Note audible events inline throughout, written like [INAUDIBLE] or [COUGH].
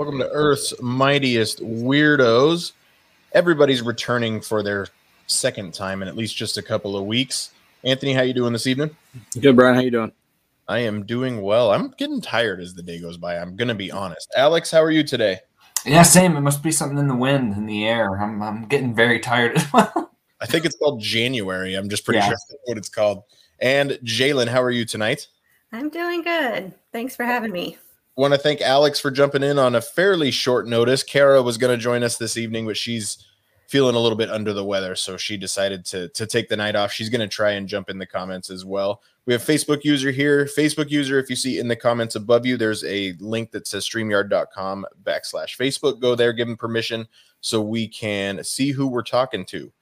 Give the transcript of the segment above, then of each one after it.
Welcome to Earth's Mightiest Weirdos. Everybody's returning for their second time in at least just a couple of weeks. Anthony, how you doing this evening? Good, Brian. How you doing? I am doing well. I'm getting tired as the day goes by. I'm gonna be honest. Alex, how are you today? Yeah, same. It must be something in the wind, in the air. I'm, I'm getting very tired as well. I think it's called January. I'm just pretty Yeah. sure that's what it's called. And Jalen, how are you tonight? I'm doing good. Thanks for having me. Want to thank Alex for jumping in on a fairly short notice. Kara was going to join us this evening, but she's feeling a little bit under the weather, so she decided to to take the night off. She's going to try and jump in the comments as well. We have Facebook user here. Facebook user, if you see in the comments above you, there's a link that says streamyard.com backslash Facebook. Go there, give them permission so we can see who we're talking to.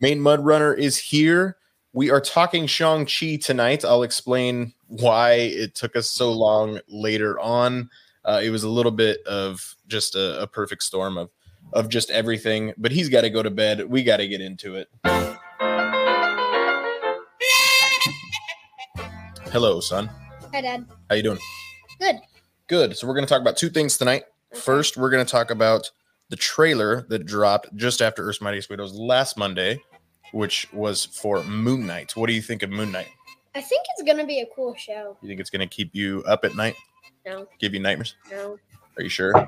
Main Mud Runner is here. We are talking Shang-Chi tonight. I'll explain why it took us so long later on. Uh, it was a little bit of just a, a perfect storm of of just everything. But he's got to go to bed. We got to get into it. Hello, son. Hi, Dad. How you doing? Good. Good. So we're going to talk about two things tonight. Okay. First, we're going to talk about the trailer that dropped just after Earth's Mightiest Weirdos last Monday, which was for Moon Knight. What do you think of Moon Knight? I think it's gonna be a cool show. You think it's going to keep you up at night? No, Give you nightmares? no, Are you sure? I'm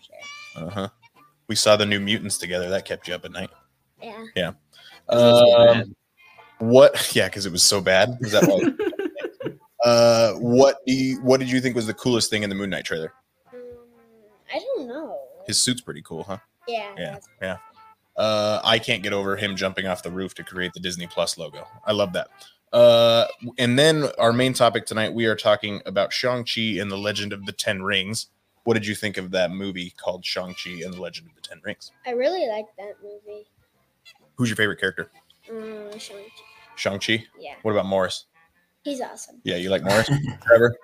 sure. Uh huh. We saw the new mutants together. That kept you up at night. Yeah. Yeah. Um, what? [LAUGHS] Yeah, because it was so bad. Is that why? [LAUGHS] uh, what do you, What did you think was the coolest thing in the Moon Knight trailer? Um, I don't know. His suit's pretty cool, huh? yeah. Yeah, that's- yeah. Uh, I can't get over him jumping off the roof to create the Disney Plus logo. I love that. Uh, and then our main topic tonight, we are talking about Shang-Chi and the Legend of the Ten Rings. What did you think of that movie called Shang-Chi and the Legend of the Ten Rings? I really like that movie. Who's your favorite character? Um, Shang-Chi. Shang-Chi? Yeah, What about Morris? he's awesome. Yeah, you like Morris? [LAUGHS] Trevor?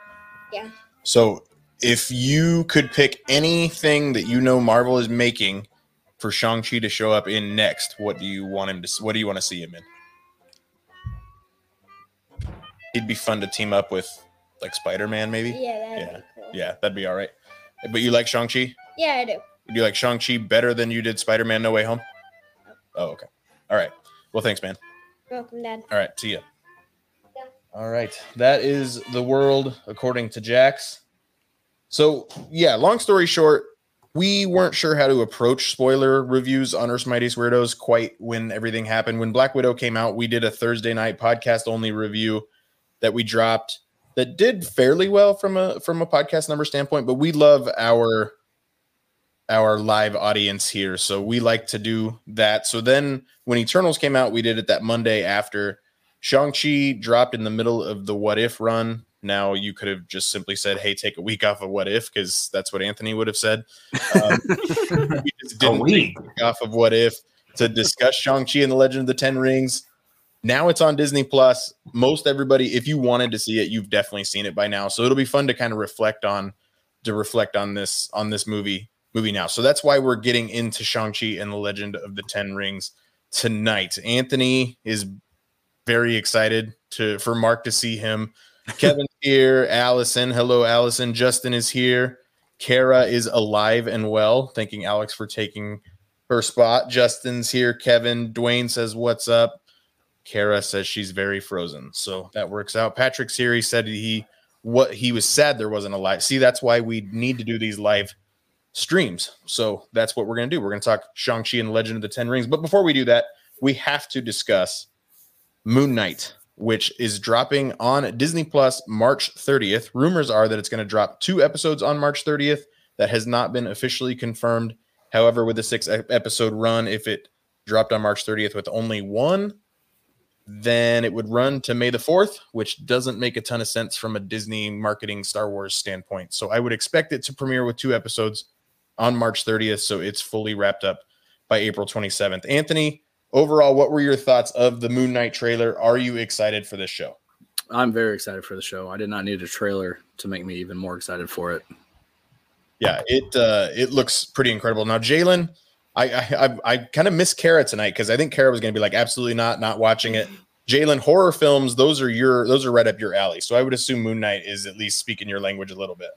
Yeah. So if you could pick anything that you know Marvel is making for Shang-Chi to show up in next, what do you want him to what do you want to see him in? He'd be fun to team up with like Spider-Man, maybe. Yeah, that'd Yeah, be cool. Yeah, that'd be all right. But you like Shang-Chi? Yeah, I do. Do you like Shang-Chi better than you did Spider-Man No Way Home? Oh, okay. All right. Well, thanks, man. Welcome, Dad. All right, see ya. Yeah. All right, that is the world according to Jax. So, yeah, long story short, we weren't sure how to approach spoiler reviews on Earth's Mightiest Weirdos quite when everything happened. When Black Widow came out, we did a Thursday night podcast only review that we dropped that did fairly well from a from a podcast number standpoint, but we love our our live audience here. So we like to do that. So then when Eternals came out, we did it that Monday after. Shang-Chi dropped in the middle of the What If run. Now you could have just simply said, hey, take a week off of What If, because that's what Anthony would have said. Um, [LAUGHS] we just A didn't take week. a week off of What If to discuss Shang-Chi and the Legend of the Ten Rings. Now it's on Disney Plus. Most everybody, if you wanted to see it, you've definitely seen it by now. So it'll be fun to kind of reflect on to reflect on this on this movie movie now. So that's why we're getting into Shang-Chi and the Legend of the Ten Rings tonight. Anthony is very excited to for Mark to see him. Kevin's here, Allison. Hello, Allison. Justin is here. Kara is alive and well. Thanking Alex for taking her spot. Justin's here. Kevin, Dwayne says, What's up? Kara says she's very frozen. So that works out. Patrick Siri said he what he was sad there wasn't a live. See, that's why we need to do these live streams. So that's what we're gonna do. We're gonna talk Shang-Chi and the Legend of the Ten Rings. But before we do that, we have to discuss Moon Knight, which is dropping on Disney Plus March 30th. Rumors are that it's going to drop two episodes on March 30th. That has not been officially confirmed. However, with a six episode run, if it dropped on March 30th with only one, then it would run to May the 4th, which doesn't make a ton of sense from a Disney marketing Star Wars standpoint. So I would expect it to premiere with two episodes on March 30th. So it's fully wrapped up by April 27th. Anthony, overall, what were your thoughts of the Moon Knight trailer? Are you excited for this show? I'm very excited for the show. I did not need a trailer to make me even more excited for it. Yeah, it uh, it looks pretty incredible. Now, Jalen, I I, I, I kind of miss Kara tonight because I think Kara was going to be like, absolutely not, not watching it. Jalen, horror films, those are your those are right up your alley. So I would assume Moon Knight is at least speaking your language a little bit.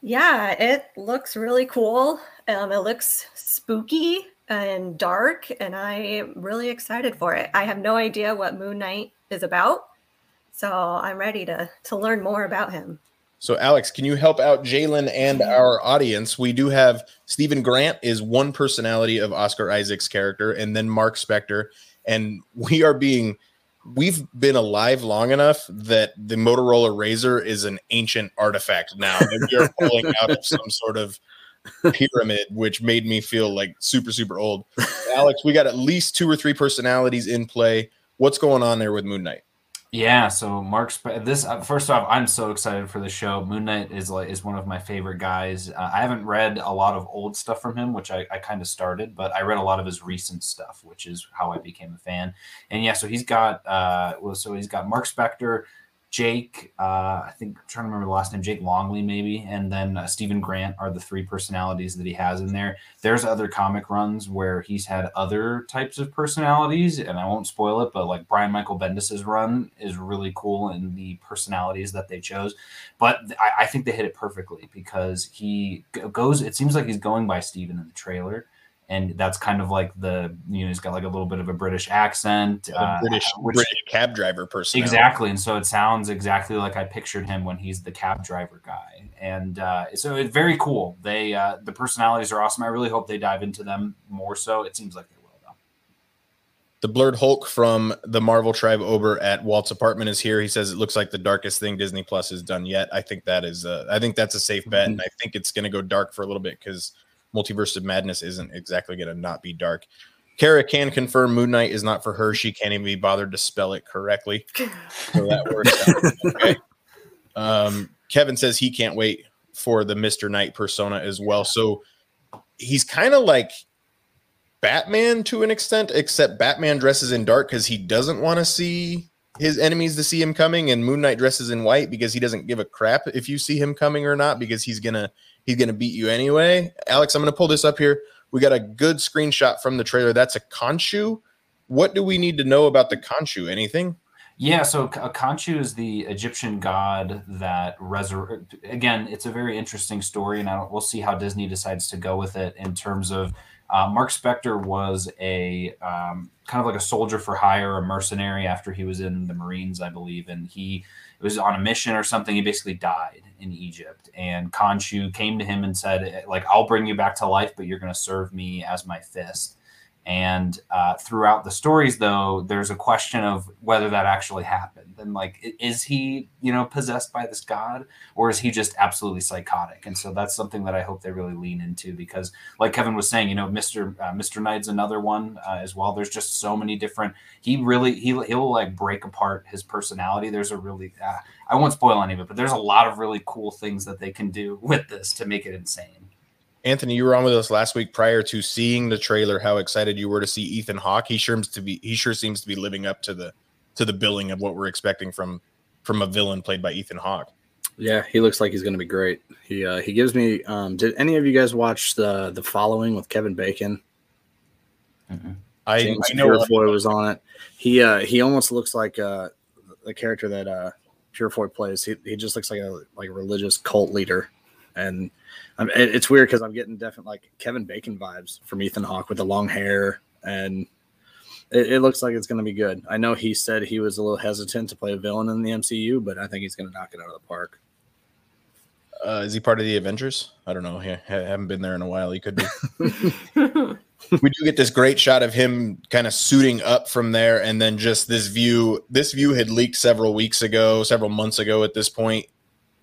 Yeah, it looks really cool. Um, it looks spooky and dark, and I'm really excited for it. I have no idea what Moon Knight is about, so I'm ready to to learn more about him. So, Alex, can you help out Jalen and our audience? We do have Stephen Grant is one personality of Oscar Isaac's character, and then Mark Spector. And we are being, we've been alive long enough that the Motorola Razr is an ancient artifact now that we are pulling out of some sort of pyramid, which made me feel like super, super old. Alex, we got at least two or three personalities in play. What's going on there with Moon Knight? Yeah, so Mark, this uh, first off, I'm so excited for the show. Moon Knight is like is one of my favorite guys. Uh, I haven't read a lot of old stuff from him, which I, I kind of started, but I read a lot of his recent stuff, which is how I became a fan. And yeah, so he's got uh, well, so he's got Mark Spector, Jake, uh, I think I'm trying to remember the last name, Jake Longley, maybe, and then uh, Stephen Grant are the three personalities that he has in there. There's other comic runs where he's had other types of personalities, and I won't spoil it, but like Brian Michael Bendis's run is really cool in the personalities that they chose. But I, I think they hit it perfectly because he goes, it seems like he's going by Stephen in the trailer. And that's kind of like the you know he's got like a little bit of a British accent, A uh, British, which- British cab driver personality. Exactly, and so it sounds exactly like I pictured him when he's the cab driver guy, and uh, so it's very cool. They uh, the personalities are awesome. I really hope they dive into them more. So it seems like they will, though. The Blurred Hulk from the Marvel Tribe over at Walt's apartment is here. He says it looks like the darkest thing Disney Plus has done yet. I think that is, I think that's a safe bet, and I think it's going to go dark for a little bit because Multiverse of Madness isn't exactly going to not be dark. Kara can confirm Moon Knight is not for her. She can't even be bothered to spell it correctly, so that [LAUGHS] works. out. Okay. Um, Kevin says he can't wait for the Mister Knight persona as well. So he's kind of like Batman to an extent, except Batman dresses in dark because he doesn't want to see his enemies to see him coming, and Moon Knight dresses in white because he doesn't give a crap if you see him coming or not because he's gonna he's gonna beat you anyway. Alex, I'm gonna pull this up here. We got a good screenshot from the trailer. That's a Khonshu. What do we need to know about the Khonshu? Anything? Yeah, so K- uh, Khonshu is the Egyptian god that resur- Again, it's a very interesting story, and we'll see how Disney decides to go with it in terms of. Uh, Mark Spector was a um, kind of like a soldier for hire, a mercenary after he was in the Marines, I believe, and he was on a mission or something. He basically died in Egypt, and Khonshu came to him and said, "Like, I'll bring you back to life, but you're going to serve me as my fist." And uh, throughout the stories, though, there's a question of whether that actually happened. And like, is he, you know, possessed by this god, or is he just absolutely psychotic? And so that's something that I hope they really lean into because, like Kevin was saying, you know, Mister uh, Mister Knight's another one uh, as well. There's just so many different. He really he he'll like break apart his personality. There's a really uh, I won't spoil any of it, but there's a lot of really cool things that they can do [LAUGHS] with this to make it insane. Anthony, you were on with us last week prior to seeing the trailer. How excited you were to see Ethan Hawke? He sure seems to be. He sure seems to be living up to the to the billing of what we're expecting from from a villain played by Ethan Hawke. Yeah, he looks like he's going to be great. He uh, he gives me. Um, did any of you guys watch the the following with Kevin Bacon? I, James I know. Purefoy was on it. He uh, he almost looks like uh, the character that uh, Purefoy plays. He, he just looks like a like a religious cult leader, and it, it's weird because I'm getting definite like Kevin Bacon vibes from Ethan Hawke with the long hair, and it, it looks like it's going to be good. I know he said he was a little hesitant to play a villain in the MCU, but I think he's going to knock it out of the park. Uh, is he part of the Avengers? I don't know. He, I haven't been there in a while. He could be. [LAUGHS] [LAUGHS] we do get this great shot of him kind of suiting up from there, and then just this view. This view had leaked several weeks ago, several months ago. At this point,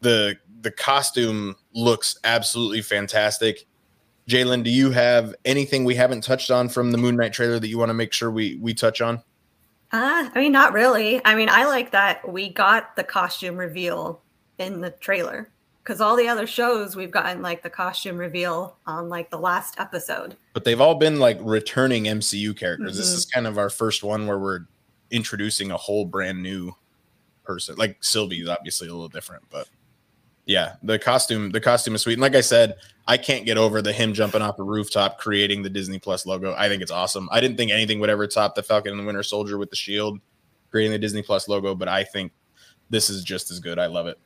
the the costume looks absolutely fantastic. Jalen, do you have anything we haven't touched on from the Moon Knight trailer that you want to make sure we we touch on? Uh, I mean, not really. I mean, I like that we got the costume reveal in the trailer because all the other shows we've gotten like the costume reveal on like the last episode. But they've all been like returning MCU characters. This Mhm. is kind of our first one where we're introducing a whole brand new person. Like Sylvie's obviously a little different, but yeah, the costume, the costume is sweet. And like I said, I can't get over the him jumping off a rooftop, creating the Disney Plus logo. I think it's awesome. I didn't think anything would ever top the Falcon and the Winter Soldier with the shield, creating the Disney Plus logo, but I think this is just as good. I love it.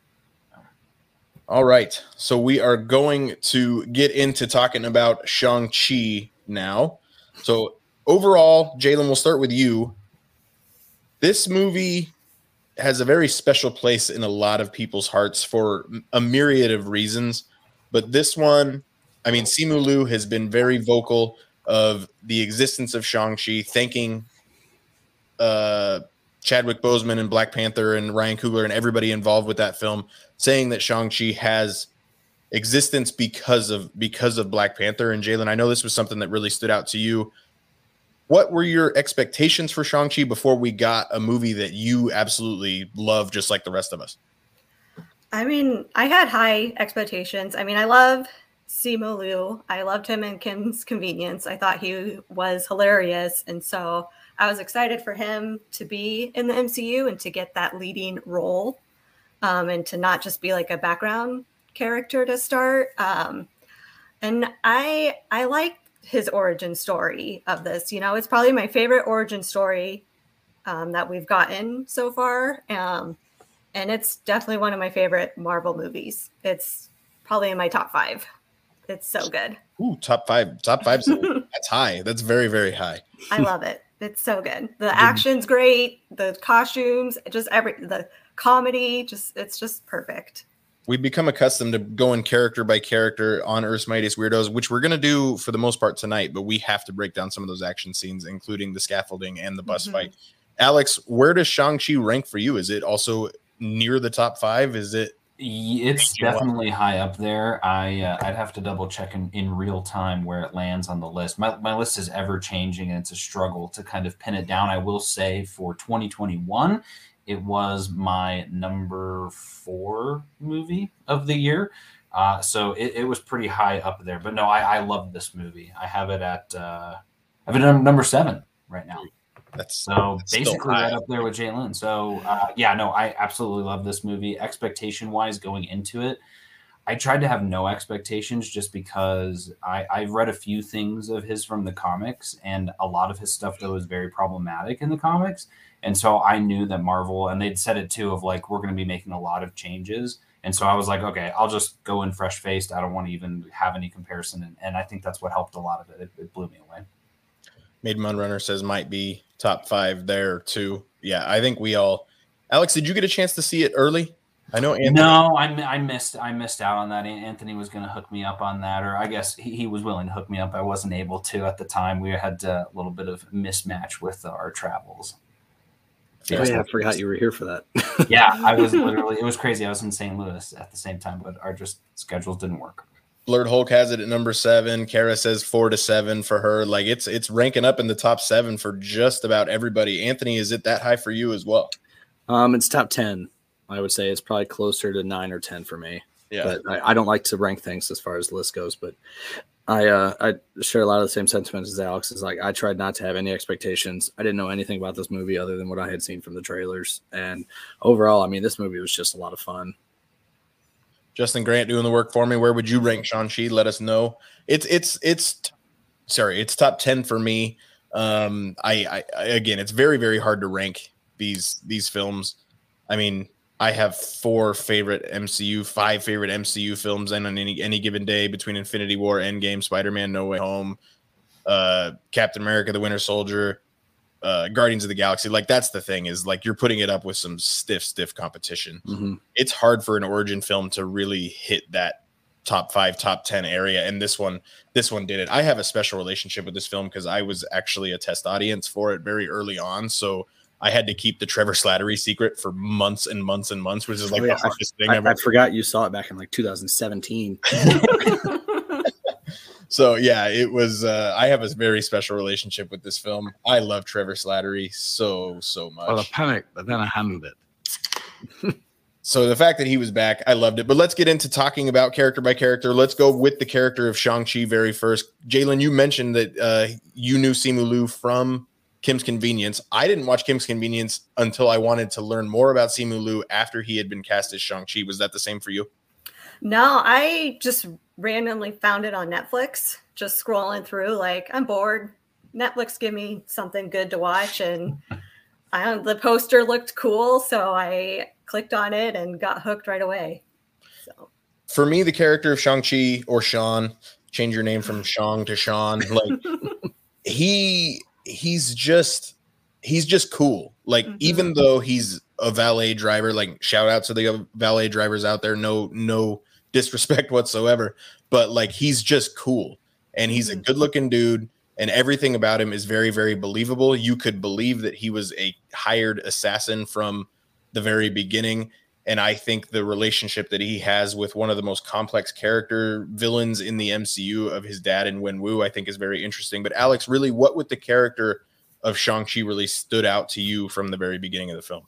All right. So we are going to get into talking about Shang-Chi now. So overall, Jalen, we'll start with you. This movie has a very special place in a lot of people's hearts for a myriad of reasons. But this one, I mean, Simu Liu has been very vocal of the existence of Shang-Chi, thanking uh, Chadwick Boseman and Black Panther and Ryan Coogler and everybody involved with that film, saying that Shang-Chi has existence because of because of Black Panther. And Jalen, I know this was something that really stood out to you. What were your expectations for Shang-Chi before we got a movie that you absolutely love just like the rest of us? I mean, I had high expectations. I mean, I love Simu Liu. I loved him in Kim's Convenience. I thought he was hilarious. And so I was excited for him to be in the MCU and to get that leading role um, and to not just be like a background character to start. Um, and I I like his origin story of this. You know, it's probably my favorite origin story um, that we've gotten so far. Um, and it's definitely one of my favorite Marvel movies. It's probably in my top five. It's so good. Ooh, top five. Top five. [LAUGHS] that's high. That's very, very high. I love it. It's so good. The action's great. The costumes, just every the comedy, just it's just perfect. We've become accustomed to going character by character on Earth's Mightiest Weirdos, which we're gonna do for the most part tonight, but we have to break down some of those action scenes, including the scaffolding and the bus mm-hmm. fight. Alex, where does Shang-Chi rank for you? Is it also near the top five? Is it it's definitely high up there. I uh, I'd have to double check in, in real time where it lands on the list. My my list is ever changing and it's a struggle to kind of pin it down. I will say for 2021, it was my number four movie of the year. Uh, so it, it was pretty high up there. But no, I, I love this movie. I have it at uh, I have it at number seven right now. That's so that's basically right up there with Jalen. So uh, yeah, no, I absolutely love this movie. Expectation wise, going into it, I tried to have no expectations just because I, I've read a few things of his from the comics, and a lot of his stuff though is very problematic in the comics. And so I knew that Marvel, and they'd said it too, of like we're going to be making a lot of changes. And so I was like, okay, I'll just go in fresh faced. I don't want to even have any comparison. And, and I think that's what helped a lot of it. It, it blew me away. Made Mun Runner says might be top five there too. Yeah, I think we all. Alex, did you get a chance to see it early? I know. Anthony. No, I, I missed. I missed out on that. Anthony was going to hook me up on that, or I guess he, he, was willing to hook me up. I wasn't able to at the time. We had a little bit of mismatch with our travels. Oh, yeah, I forgot you were here for that. [LAUGHS] yeah, I was literally. It was crazy. I was in St. Louis at the same time, but our just schedules didn't work. Blurred Hulk has it at number seven. Kara says four to seven for her. Like it's it's ranking up in the top seven for just about everybody. Anthony, is it that high for you as well? Um, it's top ten. I would say it's probably closer to nine or ten for me. Yeah, but I, I don't like to rank things as far as the list goes. But I uh, I share a lot of the same sentiments as Alex. Is like I tried not to have any expectations. I didn't know anything about this movie other than what I had seen from the trailers. And overall, I mean, this movie was just a lot of fun. Justin Grant doing the work for me. Where would you rank Shang-Chi? Let us know. It's it's it's sorry, it's top 10 for me. Um I, I again it's very, very hard to rank these these films. I mean, I have four favorite MCU, five favorite MCU films and on any any given day between Infinity War, Endgame, Spider-Man, No Way Home, uh Captain America, the Winter Soldier, uh, Guardians of the Galaxy. Like that's the thing is like you're putting it up with some stiff, stiff competition. Mm-hmm. It's hard for an origin film to really hit that top five, top ten area, and this one, this one did it. I have a special relationship with this film because I was actually a test audience for it very early on, so. I had to keep the Trevor Slattery secret for months and months and months, which is like oh, yeah. the hardest thing I, ever. I forgot you saw it back in like 2017. [LAUGHS] [LAUGHS] so yeah, it was. Uh, I have a very special relationship with this film. I love Trevor Slattery so so much. Well, I panicked, but then I handled it. [LAUGHS] so the fact that he was back, I loved it. But let's get into talking about character by character. Let's go with the character of Shang Chi very first. Jalen, you mentioned that uh, you knew Simu Liu from Kim's Convenience. I didn't watch Kim's Convenience until I wanted to learn more about Simu Liu after he had been cast as Shang Chi. Was that the same for you? No, I just randomly found it on Netflix, just scrolling through, like, I'm bored. Netflix, give me something good to watch. And I the poster looked cool. So I clicked on it and got hooked right away. So for me, the character of Shang-Chi or Sean, change your name from Shang to Sean, like [LAUGHS] he he's just he's just cool. Like Mhm. even though he's a valet driver, like shout out to the valet drivers out there, no no disrespect [LAUGHS] whatsoever, but like he's just cool and he's a Mhm. good-looking dude and everything about him is very very believable. You could believe that he was a hired assassin from the very beginning and I think the relationship that he has with one of the most complex character villains in the MCU of his dad and Wenwu, I think is very interesting. But Alex, really, what with the character of Shang-Chi really stood out to you from the very beginning of the film?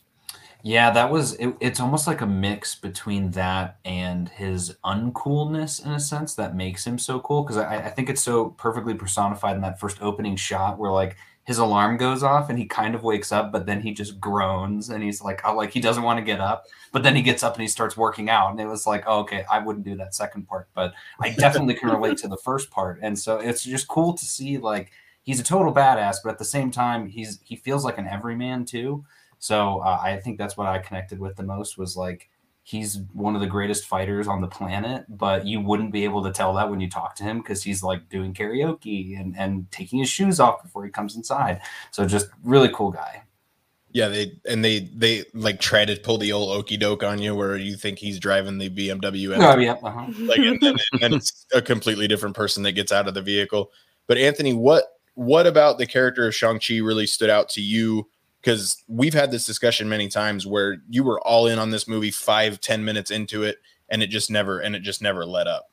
Yeah, that was it, it's almost like a mix between that and his uncoolness in a sense that makes him so cool. Because I, I think it's so perfectly personified in that first opening shot where like his alarm goes off and he kind of wakes up, but then he just groans and he's like, oh, like he doesn't want to get up, but then he gets up and he starts working out. And it was like, oh, okay, I wouldn't do that second part, but I definitely can relate to the first part. And so it's just cool to see like he's a total badass, but at the same time, he's he feels like an everyman too. So uh, I think that's what I connected with the most was like he's one of the greatest fighters on the planet, but you wouldn't be able to tell that when you talk to him because he's like doing karaoke and, and taking his shoes off before he comes inside. So just really cool guy. Yeah, they and they they like try to pull the old okey doke on you where you think he's driving the BMW. Oh, yeah. Uh-huh. like and then, and then it's a completely different person that gets out of the vehicle. But Anthony, what what about the character of Shang-Chi really stood out to you? Because we've had this discussion many times where you were all in on this movie five, ten minutes into it, and it just never and it just never let up.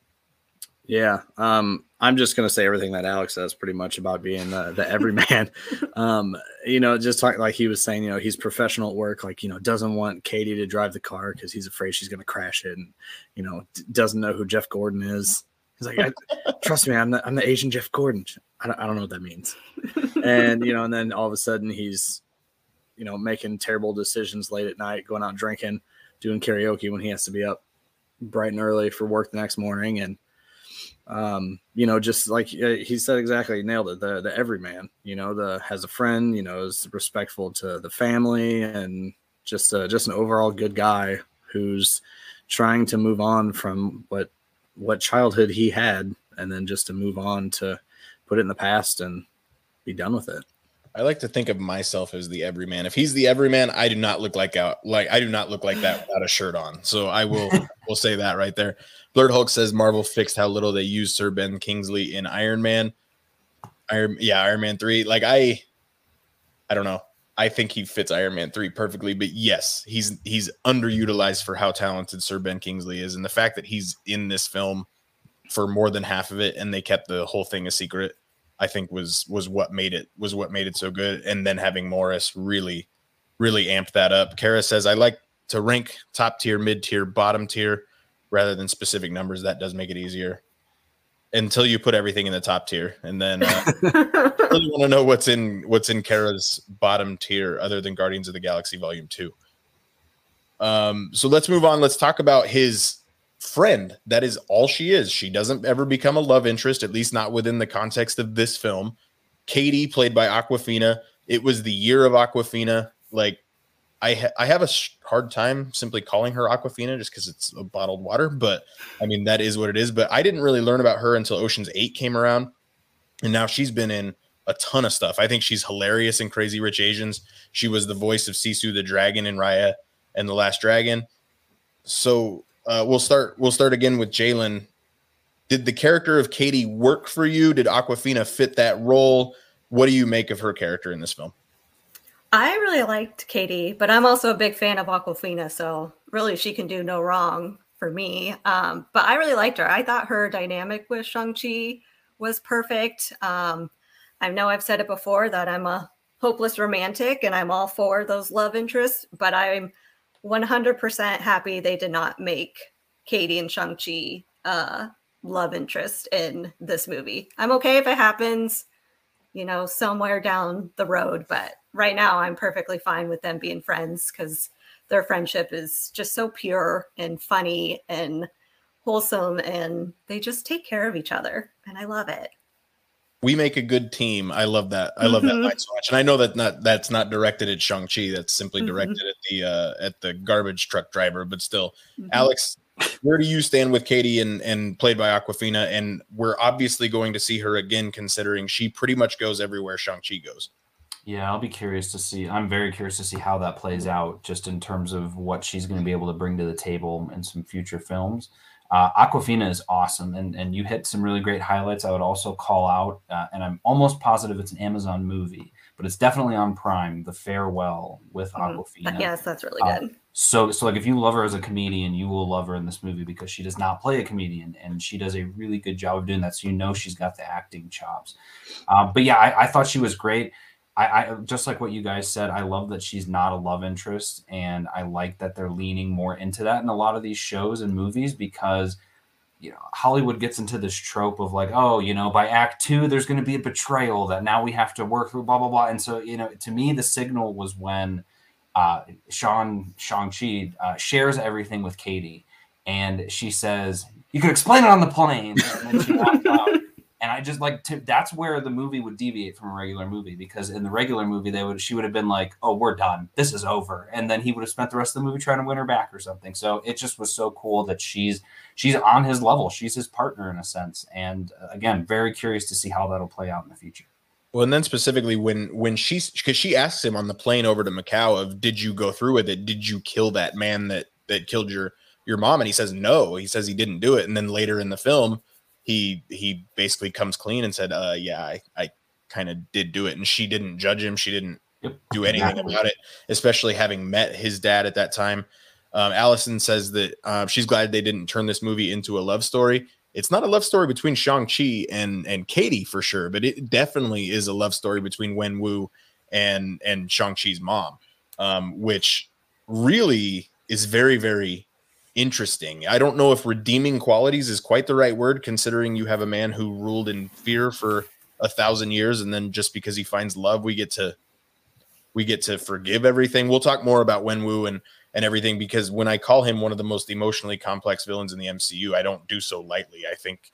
Yeah, um, I'm just gonna say everything that Alex says pretty much about being the, the everyman. [LAUGHS] um, you know, just talk, like he was saying, you know, he's professional at work. Like, you know, doesn't want Katie to drive the car because he's afraid she's gonna crash it, and you know, d- doesn't know who Jeff Gordon is. He's like, I, [LAUGHS] trust me, I'm the I'm the Asian Jeff Gordon. I don't, I don't know what that means. And you know, and then all of a sudden he's, you know, making terrible decisions late at night, going out drinking, doing karaoke when he has to be up bright and early for work the next morning, and um you know just like uh, he said exactly nailed it the the everyman you know the has a friend you know is respectful to the family and just uh, just an overall good guy who's trying to move on from what what childhood he had and then just to move on to put it in the past and be done with it I like to think of myself as the everyman. If he's the everyman, I do not look like out like I do not look like that without a shirt on. So I will [LAUGHS] will say that right there. Blurred Hulk says Marvel fixed how little they use Sir Ben Kingsley in Iron Man. Iron yeah, Iron Man 3. Like I I don't know. I think he fits Iron Man 3 perfectly, but yes, he's he's underutilized for how talented Sir Ben Kingsley is and the fact that he's in this film for more than half of it and they kept the whole thing a secret I think was was what made it was what made it so good. And then having Morris really, really amped that up. Kara says, I like to rank top tier, mid tier, bottom tier rather than specific numbers. That does make it easier until you put everything in the top tier. And then uh, I [LAUGHS] really want to know what's in what's in Kara's bottom tier other than Guardians of the Galaxy Volume 2. Um, so let's move on. Let's talk about his friend. That is all she is. She doesn't ever become a love interest, at least not within the context of this film. Katie, played by Awkwafina. It was the year of Awkwafina. Like, I ha- I have a sh- hard time simply calling her Awkwafina just because it's a bottled water, but I mean that is what it is. But I didn't really learn about her until Ocean's Eight came around, and now she's been in a ton of stuff. I think she's hilarious in Crazy Rich Asians. She was the voice of Sisu the dragon in Raya and the Last Dragon. So uh, we'll start. We'll start again with Jalen. Did the character of Katie work for you? Did Awkwafina fit that role? What do you make of her character in this film? I really liked Katie, but I'm also a big fan of Awkwafina, so really she can do no wrong for me. Um, but I really liked her. I thought her dynamic with Shang-Chi was perfect. Um, I know I've said it before that I'm a hopeless romantic and I'm all for those love interests, but I'm 100% happy they did not make Katie and Shang-Chi uh, love interest in this movie. I'm okay if it happens, you know, somewhere down the road, but right now I'm perfectly fine with them being friends because their friendship is just so pure and funny and wholesome and they just take care of each other and I love it. We make a good team. I love that. I love that Mhm. line so much. And I know that not that's not directed at Shang Chi. That's simply Mhm. directed at the uh, at the garbage truck driver. But still, Mhm. Alex, where do you stand with Katie and and played by Awkwafina? And we're obviously going to see her again, considering she pretty much goes everywhere Shang Chi goes. Yeah, I'll be curious to see. I'm very curious to see how that plays out, just in terms of what she's going to be able to bring to the table in some future films. Uh, Awkwafina is awesome, and and you hit some really great highlights. I would also call out, uh, and I'm almost positive it's an Amazon movie, but it's definitely on Prime. The Farewell with Mhm. Awkwafina. Yes, that's really Uh, good. So, so like if you love her as a comedian, you will love her in this movie because she does not play a comedian, and she does a really good job of doing that. So you know she's got the acting chops. Um, but yeah, I, I thought she was great. I, I just like what you guys said. I love that she's not a love interest, and I like that they're leaning more into that in a lot of these shows and movies because you know Hollywood gets into this trope of like, oh, you know, by Act Two, there's going to be a betrayal that now we have to work through, blah blah blah. And so you know, to me, the signal was when uh, Sean Shang Chi uh, shares everything with Katie, and she says, "You could explain it on the plane." [LAUGHS] And she I just like to, that's where the movie would deviate from a regular movie because in the regular movie they would she would have been like, "Oh, we're done. This is over," and then he would have spent the rest of the movie trying to win her back or something. So it just was so cool that she's she's on his level. She's his partner in a sense. And uh, again, very curious to see how that'll play out in the future. Well, and then specifically when when she's because she asks him on the plane over to Macau of did you go through with it? Did you kill that man that that killed your your mom? And he says no. He says he didn't do it. And then later in the film, he he basically comes clean and said, uh yeah, I, I kind of did do it. And she didn't judge him. She didn't Yep. do anything Exactly. about it, especially having met his dad at that time. Um, Allison says that uh, she's glad they didn't turn this movie into a love story. It's not a love story between Shang Chi and and Katie for sure, but it definitely is a love story between Wen Wu and and Shang Chi's mom, um, which really is very very interesting. I don't know if redeeming qualities is quite the right word, considering you have a man who ruled in fear for a thousand years, and then just because he finds love, we get to we get to forgive everything. We'll talk more about Wen Wu and and everything because when I call him one of the most emotionally complex villains in the MCU, I don't do so lightly. I think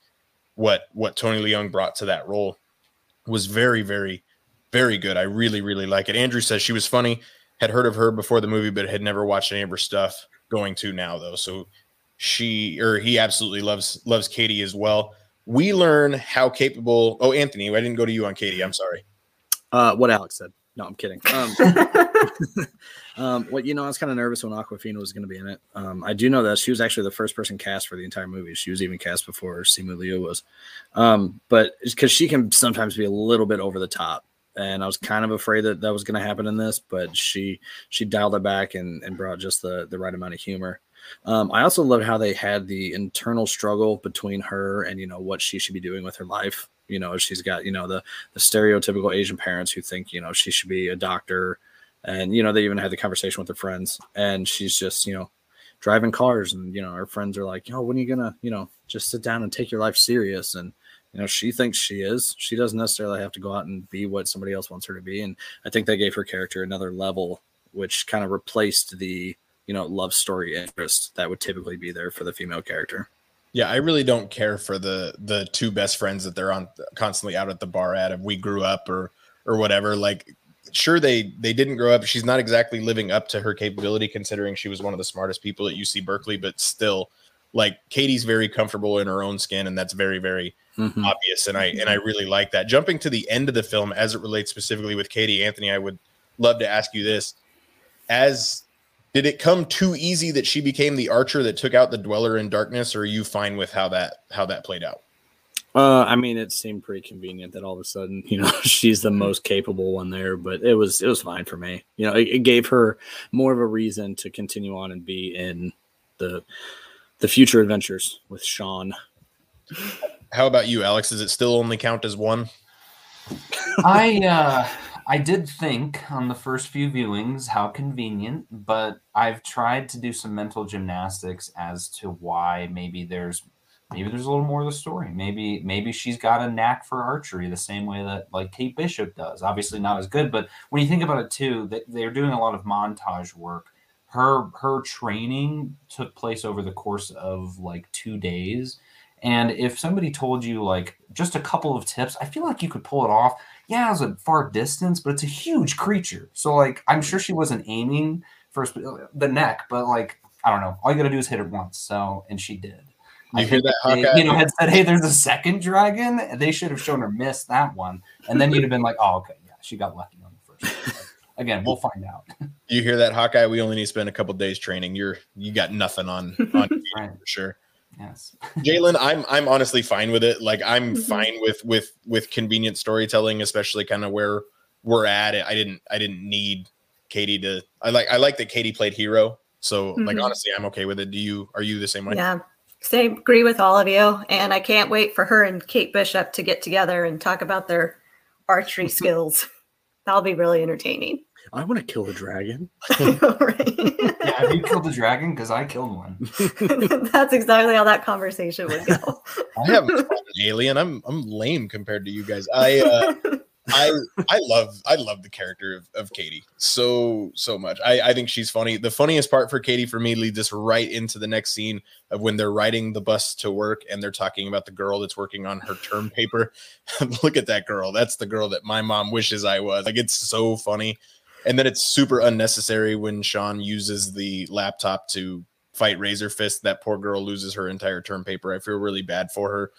what what Tony Leung brought to that role was very very very good. I really really like it. Andrew says she was funny. Had heard of her before the movie, but had never watched any of her stuff. Going to now though, so she or he absolutely loves loves Katie as well. We learn how capable. Oh, Anthony, I didn't go to you on Katie. I'm sorry. Uh, what Alex said. No, I'm kidding. Um, [LAUGHS] um, what you know, I was kind of nervous when Awkwafina was going to be in it. Um, I do know that she was actually the first person cast for the entire movie. She was even cast before Simu Liu was. Um, but because she can sometimes be a little bit over the top, and I was kind of afraid that that was going to happen in this, but she she dialed it back and, and brought just the the right amount of humor. Um, I also love how they had the internal struggle between her and you know what she should be doing with her life. You know, she's got you know the the stereotypical Asian parents who think you know she should be a doctor, and you know they even had the conversation with her friends, and she's just you know driving cars, and you know her friends are like, yo, when are you gonna you know just sit down and take your life serious? And you know she thinks she is. She doesn't necessarily have to go out and be what somebody else wants her to be, and I think they gave her character another level, which kind of replaced the you know love story interest that would typically be there for the female character. Yeah, I really don't care for the the two best friends that they're on constantly out at the bar at if we grew up or or whatever. Like sure they they didn't grow up. She's not exactly living up to her capability considering she was one of the smartest people at UC Berkeley, but still like Katie's very comfortable in her own skin and that's very very Mhm. obvious and I and I really like that. Jumping to the end of the film as it relates specifically with Katie Anthony, I would love to ask you this. As did it come too easy that she became the archer that took out the dweller in darkness or are you fine with how that how that played out? Uh, I mean, it seemed pretty convenient that all of a sudden, [LAUGHS] you know, she's the most capable one there, but it was it was fine for me. You know, it, it gave her more of a reason to continue on and be in the the future adventures with Sean. How about you, Alex? Does it still only count as one? I uh, I did think on the first few viewings how convenient, but I've tried to do some mental gymnastics as to why maybe there's maybe there's a little more of the story. Maybe maybe she's got a knack for archery the same way that like Kate Bishop does. Obviously not as good, but when you think about it too, that they're doing a lot of montage work. Her her training took place over the course of like two days. And if somebody told you like just a couple of tips, I feel like you could pull it off. Yeah, it's a far distance, but it's a huge creature. So like I'm sure she wasn't aiming for sp- uh, the neck, but like I don't know. All you got to do is hit it once. So, and she did. You I hear that, they, You know, had said, "Hey, there's a second dragon." They should have shown her miss that one, and then you'd have been like, "Oh, okay, yeah, she got lucky on the first." One." But again, we'll find out. [LAUGHS] You hear that, Hawkeye? We only need to spend a couple days training. You're you got nothing on [LAUGHS] on Katie Right. for sure. Yes. [LAUGHS] Jalen, I'm I'm honestly fine with it. Like I'm Mhm. fine with with with convenient storytelling, especially kind of where we're at. I didn't I didn't need Katie to. I like I like that Katie played hero. So like Mhm. honestly, I'm okay with it. Do you are you the same way? Yeah. Same agree with all of you. And I can't wait for her and Kate Bishop to get together and talk about their archery skills. That'll be really entertaining. I want to kill a dragon. [LAUGHS] [LAUGHS] Right? Yeah, have you killed a dragon? Because I killed one. [LAUGHS] That's exactly how that conversation would go. I haven't fought an alien. I'm I'm lame compared to you guys. I uh, I I love I love the character of, of Katie so so much. I, I think she's funny. The funniest part for Katie for me leads us right into the next scene of when they're riding the bus to work and they're talking about the girl that's working on her term paper. Look at that girl. That's the girl that my mom wishes I was. Like it's so funny. And then it's super unnecessary when Sean uses the laptop to fight Razor Fist. That poor girl loses her entire term paper. I feel really bad for her.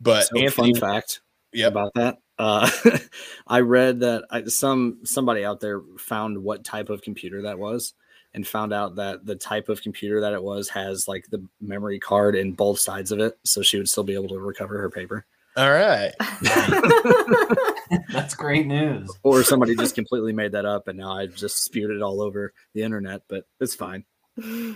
But So, Anthony, fun fact Yep. about that. Uh, [LAUGHS] I read that I, some somebody out there found what type of computer that was, and found out that the type of computer that it was has like the memory card in both sides of it, so she would still be able to recover her paper. All right. [LAUGHS] That's great news. Or somebody just completely made that up, and now I've just spewed it all over the internet. But it's fine.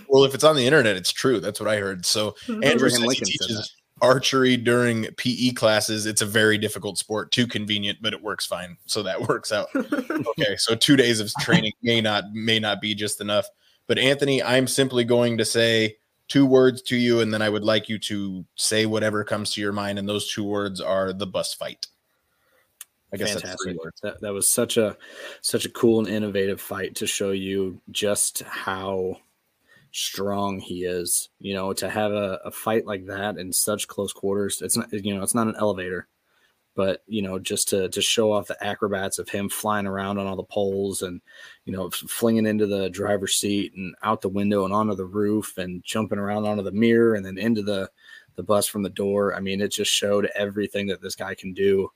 Well, if it's on the internet, it's true. That's what I heard. So mm-hmm. Andrew Abraham says he Lincoln said teaches archery during PE classes. It's a very difficult sport, too convenient, but it works fine. So that [LAUGHS] works out. Okay, so two days of training may not may not be just enough. But Anthony, I'm simply going to say two words to you, and then I would like you to say whatever comes to your mind. And those two words are the bus fight. I guess that's three fantastic. That, that was such a such a cool and innovative fight to show you just how strong he is. You know, to have a, a fight like that in such close quarters. It's not you know, it's not an elevator, but you know, just to to show off the acrobats of him flying around on all the poles and you know, flinging into the driver's seat and out the window and onto the roof and jumping around onto the mirror and then into the the bus from the door. I mean, it just showed everything that this guy can do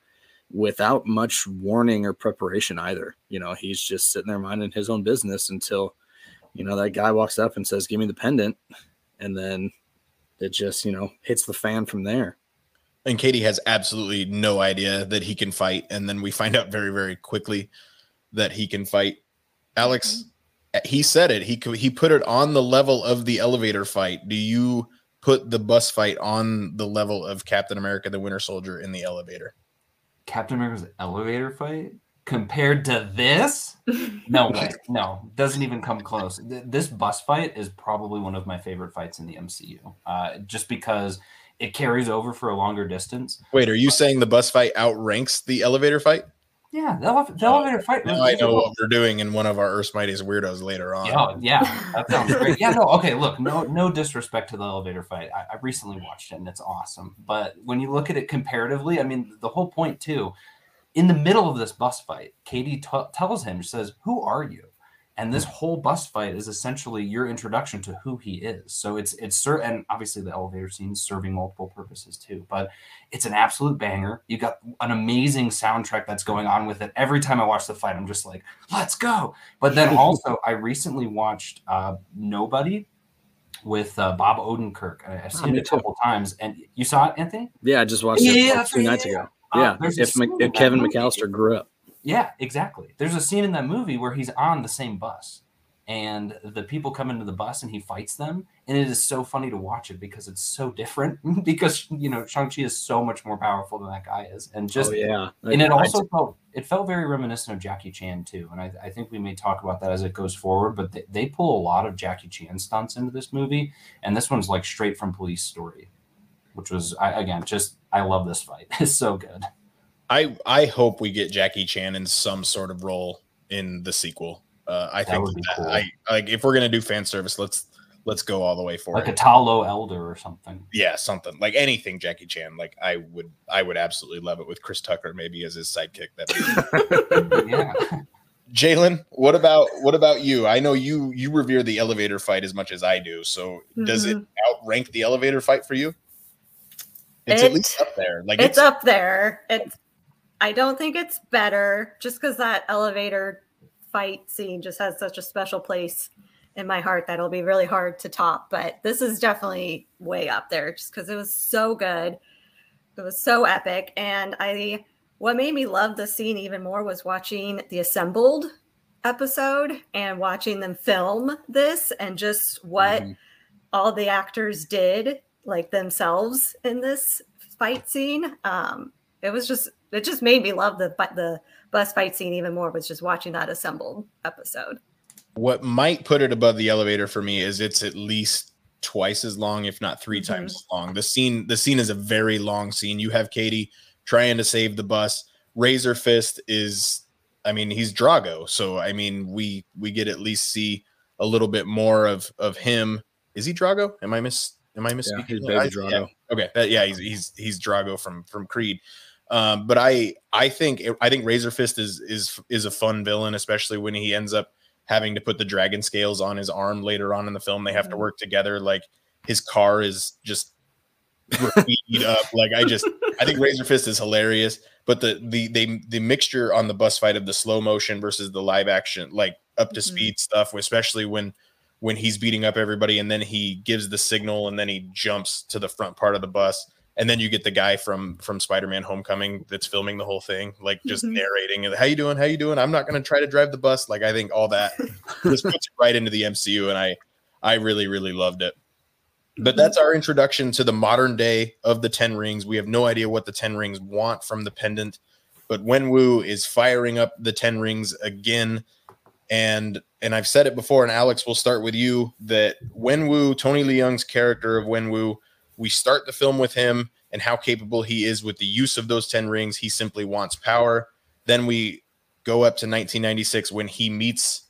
without much warning or preparation either. You know, he's just sitting there minding his own business until, you know, that guy walks up and says, Give me the pendant. And then it just, you know, hits the fan from there. And Katie has absolutely no idea that he can fight, and then we find out very, very quickly that he can fight. Alex, he said it. He he put it on the level of the elevator fight. Do you put the bus fight on the level of Captain America: The Winter Soldier in the elevator? Captain America's elevator fight compared to this? No [LAUGHS] way. No, doesn't even come close. This bus fight is probably one of my favorite fights in the MCU, uh, just because it carries over for a longer distance. Wait, are you saying the bus fight outranks the elevator fight? Yeah, the, the elevator fight. Now I know what we're doing in one of our Earth's Mightiest Weirdos later on. Yeah, yeah, that sounds [LAUGHS] great. Yeah, no, okay. Look, no, no disrespect to the elevator fight. I, I recently watched it and it's awesome. But when you look at it comparatively, I mean, the whole point too. In the middle of this bus fight, Katie t- tells him, she says, "Who are you?" And this whole bus fight is essentially your introduction to who he is. So it's it's cer- and obviously the elevator scene serving multiple purposes too. But it's an absolute banger. You got an amazing soundtrack that's going on with it. Every time I watch the fight, I'm just like, "Let's go!" But then [LAUGHS] also, I recently watched uh, Nobody with uh, Bob Odenkirk. I- I've Oh, seen me it a too. couple times, and you saw it, Anthony? Yeah, I just watched Yeah, it yeah, like two right, nights ago. Uh, yeah, if, if Kevin movie- McAllister grew up. Yeah, exactly. There's a scene in that movie where he's on the same bus and the people come into the bus and he fights them. And it is so funny to watch it because it's so different [LAUGHS] because, you know, Shang-Chi is so much more powerful than that guy is. And just, oh yeah, and it I- also felt, it felt very reminiscent of Jackie Chan too. And I, I think we may talk about that as it goes forward, but they, they pull a lot of Jackie Chan stunts into this movie. And this one's like straight from police story, which was, I, again, just, I love this fight. [LAUGHS] It's so good. I I hope we get Jackie Chan in some sort of role in the sequel. Uh, I That think would that- cool. I like if we're gonna do fan service, let's let's go all the way for Like a it. Ta Lo Elder or something. yeah, something like anything Jackie Chan. Like I would I would absolutely love it with Chris Tucker maybe as his sidekick. That yeah. [LAUGHS] [LAUGHS] Jalen, what about what about you? I know you you revere the elevator fight as much as I do. So does it outrank the elevator fight for you? It's at least up there. Like it's up there. It's I don't think it's better just because that elevator fight scene just has such a special place in my heart that it'll be really hard to top. But this is definitely way up there just because it was so good. It was so epic. And I what made me love the scene even more was watching the assembled episode and watching them film this and just what Mhm. all the actors did like themselves in this fight scene um it was just it just made me love the bu- the bus fight scene even more was just watching that assembled episode what might put it above the elevator for me is it's at least twice as long, if not 3 Mhm. times as long. The scene, the scene is a very long scene. You have Katie trying to save the bus. Razor Fist is, I mean, he's Drago, so I mean, we we get at least see a little bit more of of him. Is he Drago? Am I miss? Am I misspeaking? he's baby I- Drago. yeah. Okay, that, yeah, he's he's he's Drago from from Creed. Um, but I I think I think Razor Fist is is is a fun villain, especially when he ends up having to put the dragon scales on his arm later on in the film. They have to Mhm. work together. Like his car is just graffitied [LAUGHS] up. Like I just I think Razor Fist is hilarious. But the the they the mixture on the bus fight of the slow motion versus the live action, like up to Mhm. speed stuff, especially when when he's beating up everybody and then he gives the signal and then he jumps to the front part of the bus and then you get the guy from from spider-man homecoming that's filming the whole thing like just Mhm. narrating how you doing? How you doing? I'm not going to try to drive the bus. Like i think all that [LAUGHS] just puts it right into the mcu and i i really really loved it. But that's our introduction to the modern day of the 10 rings. We have no idea what the 10 rings want from the pendant but wenwu is firing up the 10 rings again and and I've said it before, and Alex, we'll start with you. That Wenwu, Tony Leung's character of Wenwu, we start the film with him and how capable he is with the use of those ten rings. He simply wants power. Then we go up to 1996 when he meets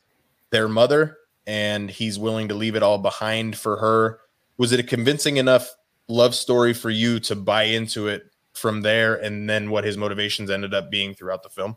their mother, and he's willing to leave it all behind for her. Was it a convincing enough love story for you to buy into it from there, and then what his motivations ended up being throughout the film?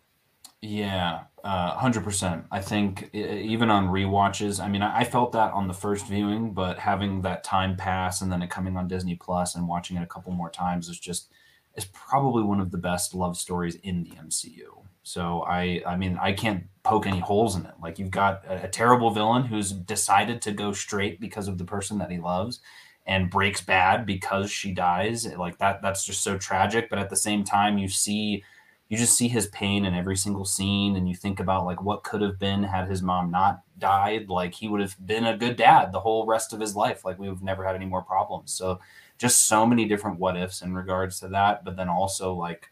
Yeah, uh, hundred percent. I think even on rewatches, I mean, I, I felt that on the first viewing, but having that time pass and then it coming on Disney Plus and watching it a couple more times is just is probably one of the best love stories in the MCU. So I, I mean, I can't poke any holes in it. Like you've got a, a terrible villain who's decided to go straight because of the person that he loves, and breaks bad because she dies. Like that, that's just so tragic. But at the same time, you see you just see his pain in every single scene and you think about like what could have been had his mom not died. Like he would have been a good dad the whole rest of his life. Like we have never had any more problems. So just so many different what ifs in regards to that. But then also like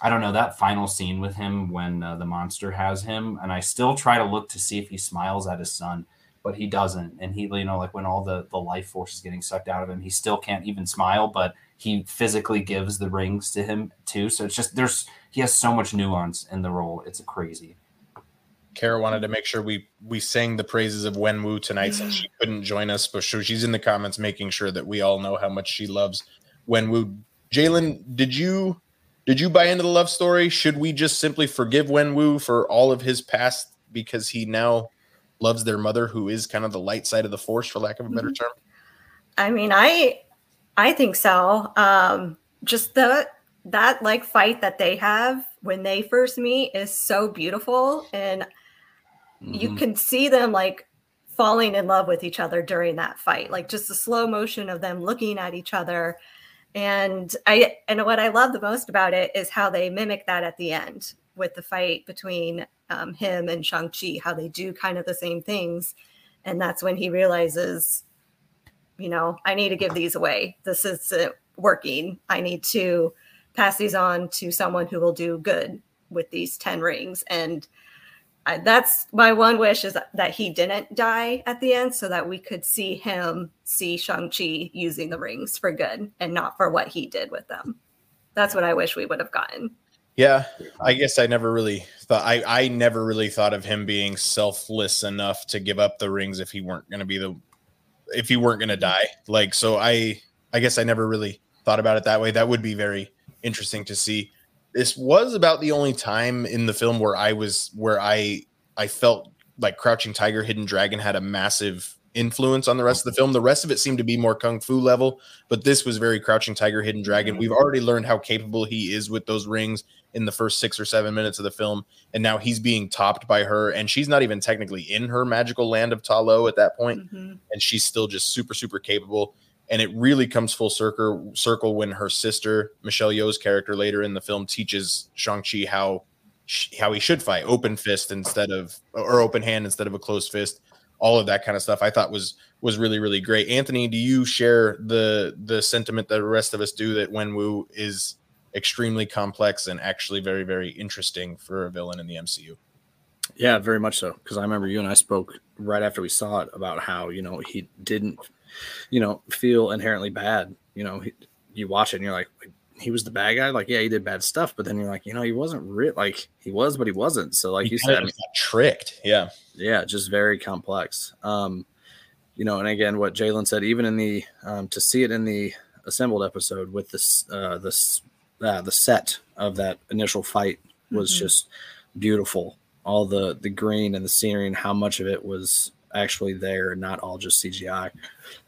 i don't know that final scene with him when uh, the monster has him and i still try to look to see if he smiles at his son but he doesn't. And he you know like when all the the life force is getting sucked out of him he still can't even smile but he physically gives the rings to him too. So it's just there's he has so much nuance in the role. It's crazy. Kara wanted to make sure we we sang the praises of Wenwu tonight since she [SIGHS] couldn't join us, but so she's in the comments making sure that we all know how much she loves Wenwu. Jalen, did you did you buy into the love story? Should we just simply forgive Wenwu for all of his past because he now loves their mother, who is kind of the light side of the force, for lack of a better Mhm. term? I mean, I I think so. Um, just the that like fight that they have when they first meet is so beautiful, and you Mhm. can see them like falling in love with each other during that fight. Like just the slow motion of them looking at each other. And I and what I love the most about it is how they mimic that at the end with the fight between um, him and Shang Chi. How they do kind of the same things, and that's when he realizes you know, I need to give these away. This isn't working. I need to pass these on to someone who will do good with these 10 rings. And I, that's my one wish is that he didn't die at the end so that we could see him see Shang-Chi using the rings for good and not for what he did with them. That's what I wish we would have gotten. Yeah, I guess I never really thought I I never really thought of him being selfless enough to give up the rings if he weren't going to be the if he weren't going to die. Like so I I guess I never really thought about it that way. That would be very interesting to see. This was about the only time in the film where I was where I I felt like Crouching Tiger, Hidden Dragon had a massive influence on the rest of the film. The rest of it seemed to be more kung fu level, but this was very Crouching Tiger, Hidden Dragon. We've already learned how capable he is with those rings in the first six or seven minutes of the film, and now he's being topped by her, and she's not even technically in her magical land of Ta Lo at that point, Mhm. and she's still just super super capable. And it really comes full circle circle when her sister Michelle Yeoh's character later in the film teaches Shang Chi how how he should fight, open fist instead of or open hand instead of a closed fist. All of that kind of stuff I thought was was really really great. Anthony, do you share the the sentiment that the rest of us do that Wenwu is extremely complex and actually very very interesting for a villain in the MCU? Yeah, very much so. Because I remember you and I spoke right after we saw it about how you know he didn't, you know, feel inherently bad. You know, he, you watch it and you're like, he was the bad guy. Like, yeah, he did bad stuff, but then you're like, you know, he wasn't real. Like, he was, but he wasn't. So, like He you said, I mean, tricked. Yeah. yeah, just very complex. Um, you know, and again, what Jalen said, even in the um, to see it in the assembled episode with this uh, this uh, the set of that initial fight was Mhm. just beautiful. All the the green and the scenery and how much of it was actually there, and not all just CGI.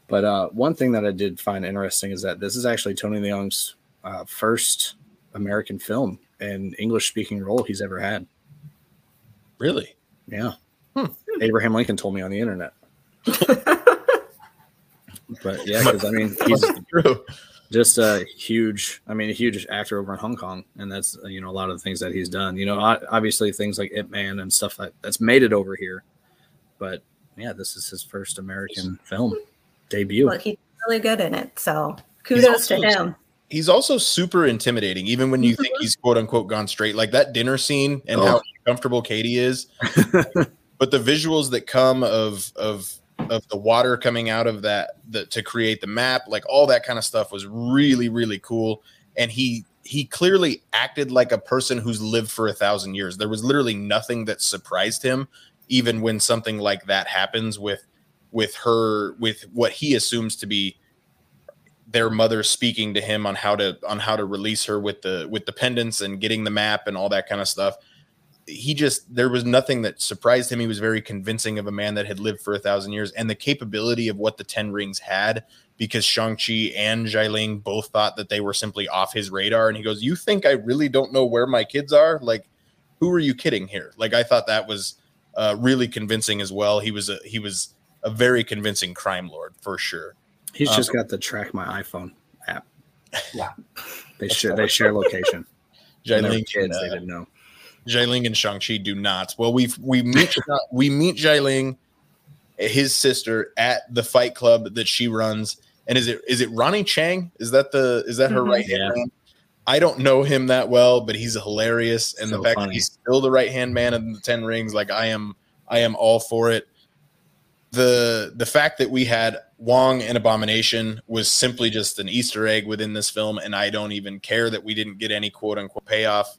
But uh, one thing that I did find interesting is that this is actually Tony Leung's uh, first American film and English speaking role he's ever had. Really? Yeah. Hmm. Abraham Lincoln told me on the internet. [LAUGHS] but yeah, because I mean, he's True. just a huge, I mean, a huge actor over in Hong Kong, and that's you know a lot of the things that he's done. You know, obviously things like Ip Man and stuff like that's made it over here. But yeah, this is his first American film debut. Well, he's really good in it. So kudos to him. He's also super intimidating, even when you think mm-hmm. he's quote unquote gone straight. Like that dinner scene and Oh. how comfortable Katie is. [LAUGHS] but the visuals that come of of of the water coming out of that the, to create the map, like all that kind of stuff was really, really cool. And he he clearly acted like a person who's lived for a thousand years. There was literally nothing that surprised him, even when something like that happens with with her with what he assumes to be their mother speaking to him on how to on how to release her with the with the pendants and getting the map and all that kind of stuff. He just there was nothing that surprised him. He was very convincing of a man that had lived for a thousand years and the capability of what the 10 rings had because shang-chi and Xialing both thought that they were simply off his radar. And he goes you think i really don't know where my kids are? Like who are you kidding here? Like i thought that was uh, really convincing as well. He was a he was a very convincing crime lord for sure He's Um, just got the track my iPhone app. Yeah. [LAUGHS] they share they share location. [LAUGHS] When they were Xialing kids, and, they uh, didn't know. Xialing and Shang-Chi do not. Well, we we meet [LAUGHS] we meet Xialing, his sister, at the fight club that she runs. And is it is it Ronny Chieng? Is that the is that her Mhm. right hand Yeah. man? I don't know him that well, but he's hilarious. And So the fact funny. that he's still the right hand man in the Ten Rings, like I am, I am all for it. The the fact that we had Wong and Abomination was simply just an Easter egg within this film, and I don't even care that we didn't get any quote unquote payoff.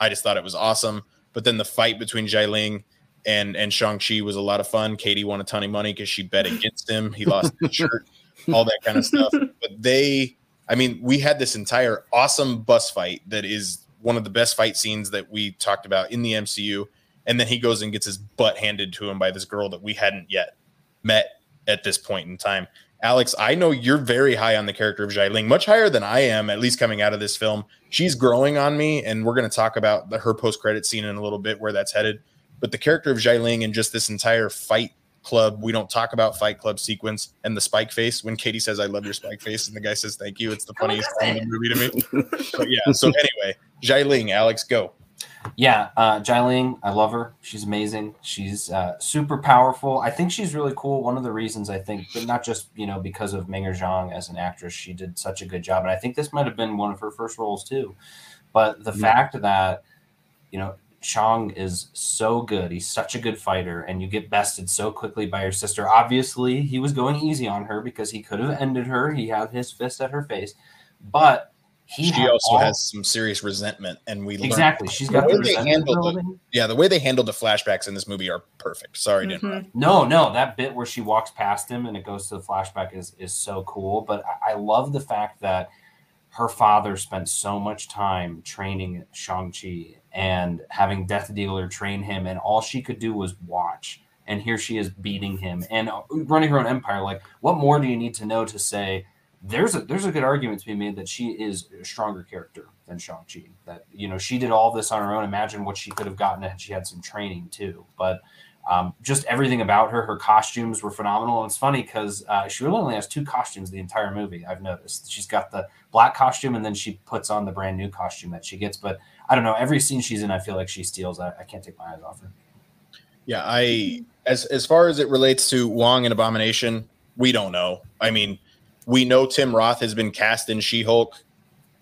I just thought it was awesome. But then the fight between Xialing and and Shang Chi was a lot of fun. Katie won a ton of money because she bet against him. He lost the [LAUGHS] shirt, all that kind of stuff. But they, I mean, we had this entire awesome bus fight that is one of the best fight scenes that we talked about in the MCU. And then he goes and gets his butt handed to him by this girl that we hadn't yet met at this point in time. Alex, I know you're very high on the character of Xialing, much higher than I am, at least coming out of this film. She's growing on me, and we're going to talk about the, her post credit scene in a little bit, where that's headed. But the character of Xialing and just this entire fight club, we don't talk about fight club sequence and the spike face when Katie says, I love your spike face, and the guy says, Thank you. It's the Oh funniest thing in the movie to me. [LAUGHS] But yeah, so anyway, Xialing, Alex, go. Yeah, uh, Xialing, I love her. She's amazing. She's uh, super powerful. I think she's really cool. One of the reasons I think, but not just you know because of Meng Zhang as an actress, she did such a good job, and I think this might have been one of her first roles too. But the Yeah. fact that you know Chong is so good, he's such a good fighter, and you get bested so quickly by your sister. Obviously, he was going easy on her because he could have ended her. He had his fist at her face, but he She also all- has some serious resentment, and we learned exactly. She's The got way the they handled it- building. yeah, the way they handled the flashbacks in this movie are perfect. Sorry to interrupt. Mhm. No, no, that bit where she walks past him and it goes to the flashback is is so cool. But I, I love the fact that her father spent so much time training Shang-Chi and having Death Dealer train him, and all she could do was watch. And here she is beating him and running her own empire. Like, what more do you need to know to say there's a there's a good argument to be made that she is a stronger character than Shang-Chi. That you know, she did all this on her own. Imagine what she could have gotten had she had some training too. But um, just everything about her, her costumes were phenomenal. And it's funny because uh, she really only has two costumes the entire movie. I've noticed she's got the black costume and then she puts on the brand new costume that she gets. But I don't know. Every scene she's in, I feel like she steals. I, I can't take my eyes off her. Yeah, I as as far as it relates to Wong and Abomination, we don't know. I mean, we know Tim Roth has been cast in She-Hulk.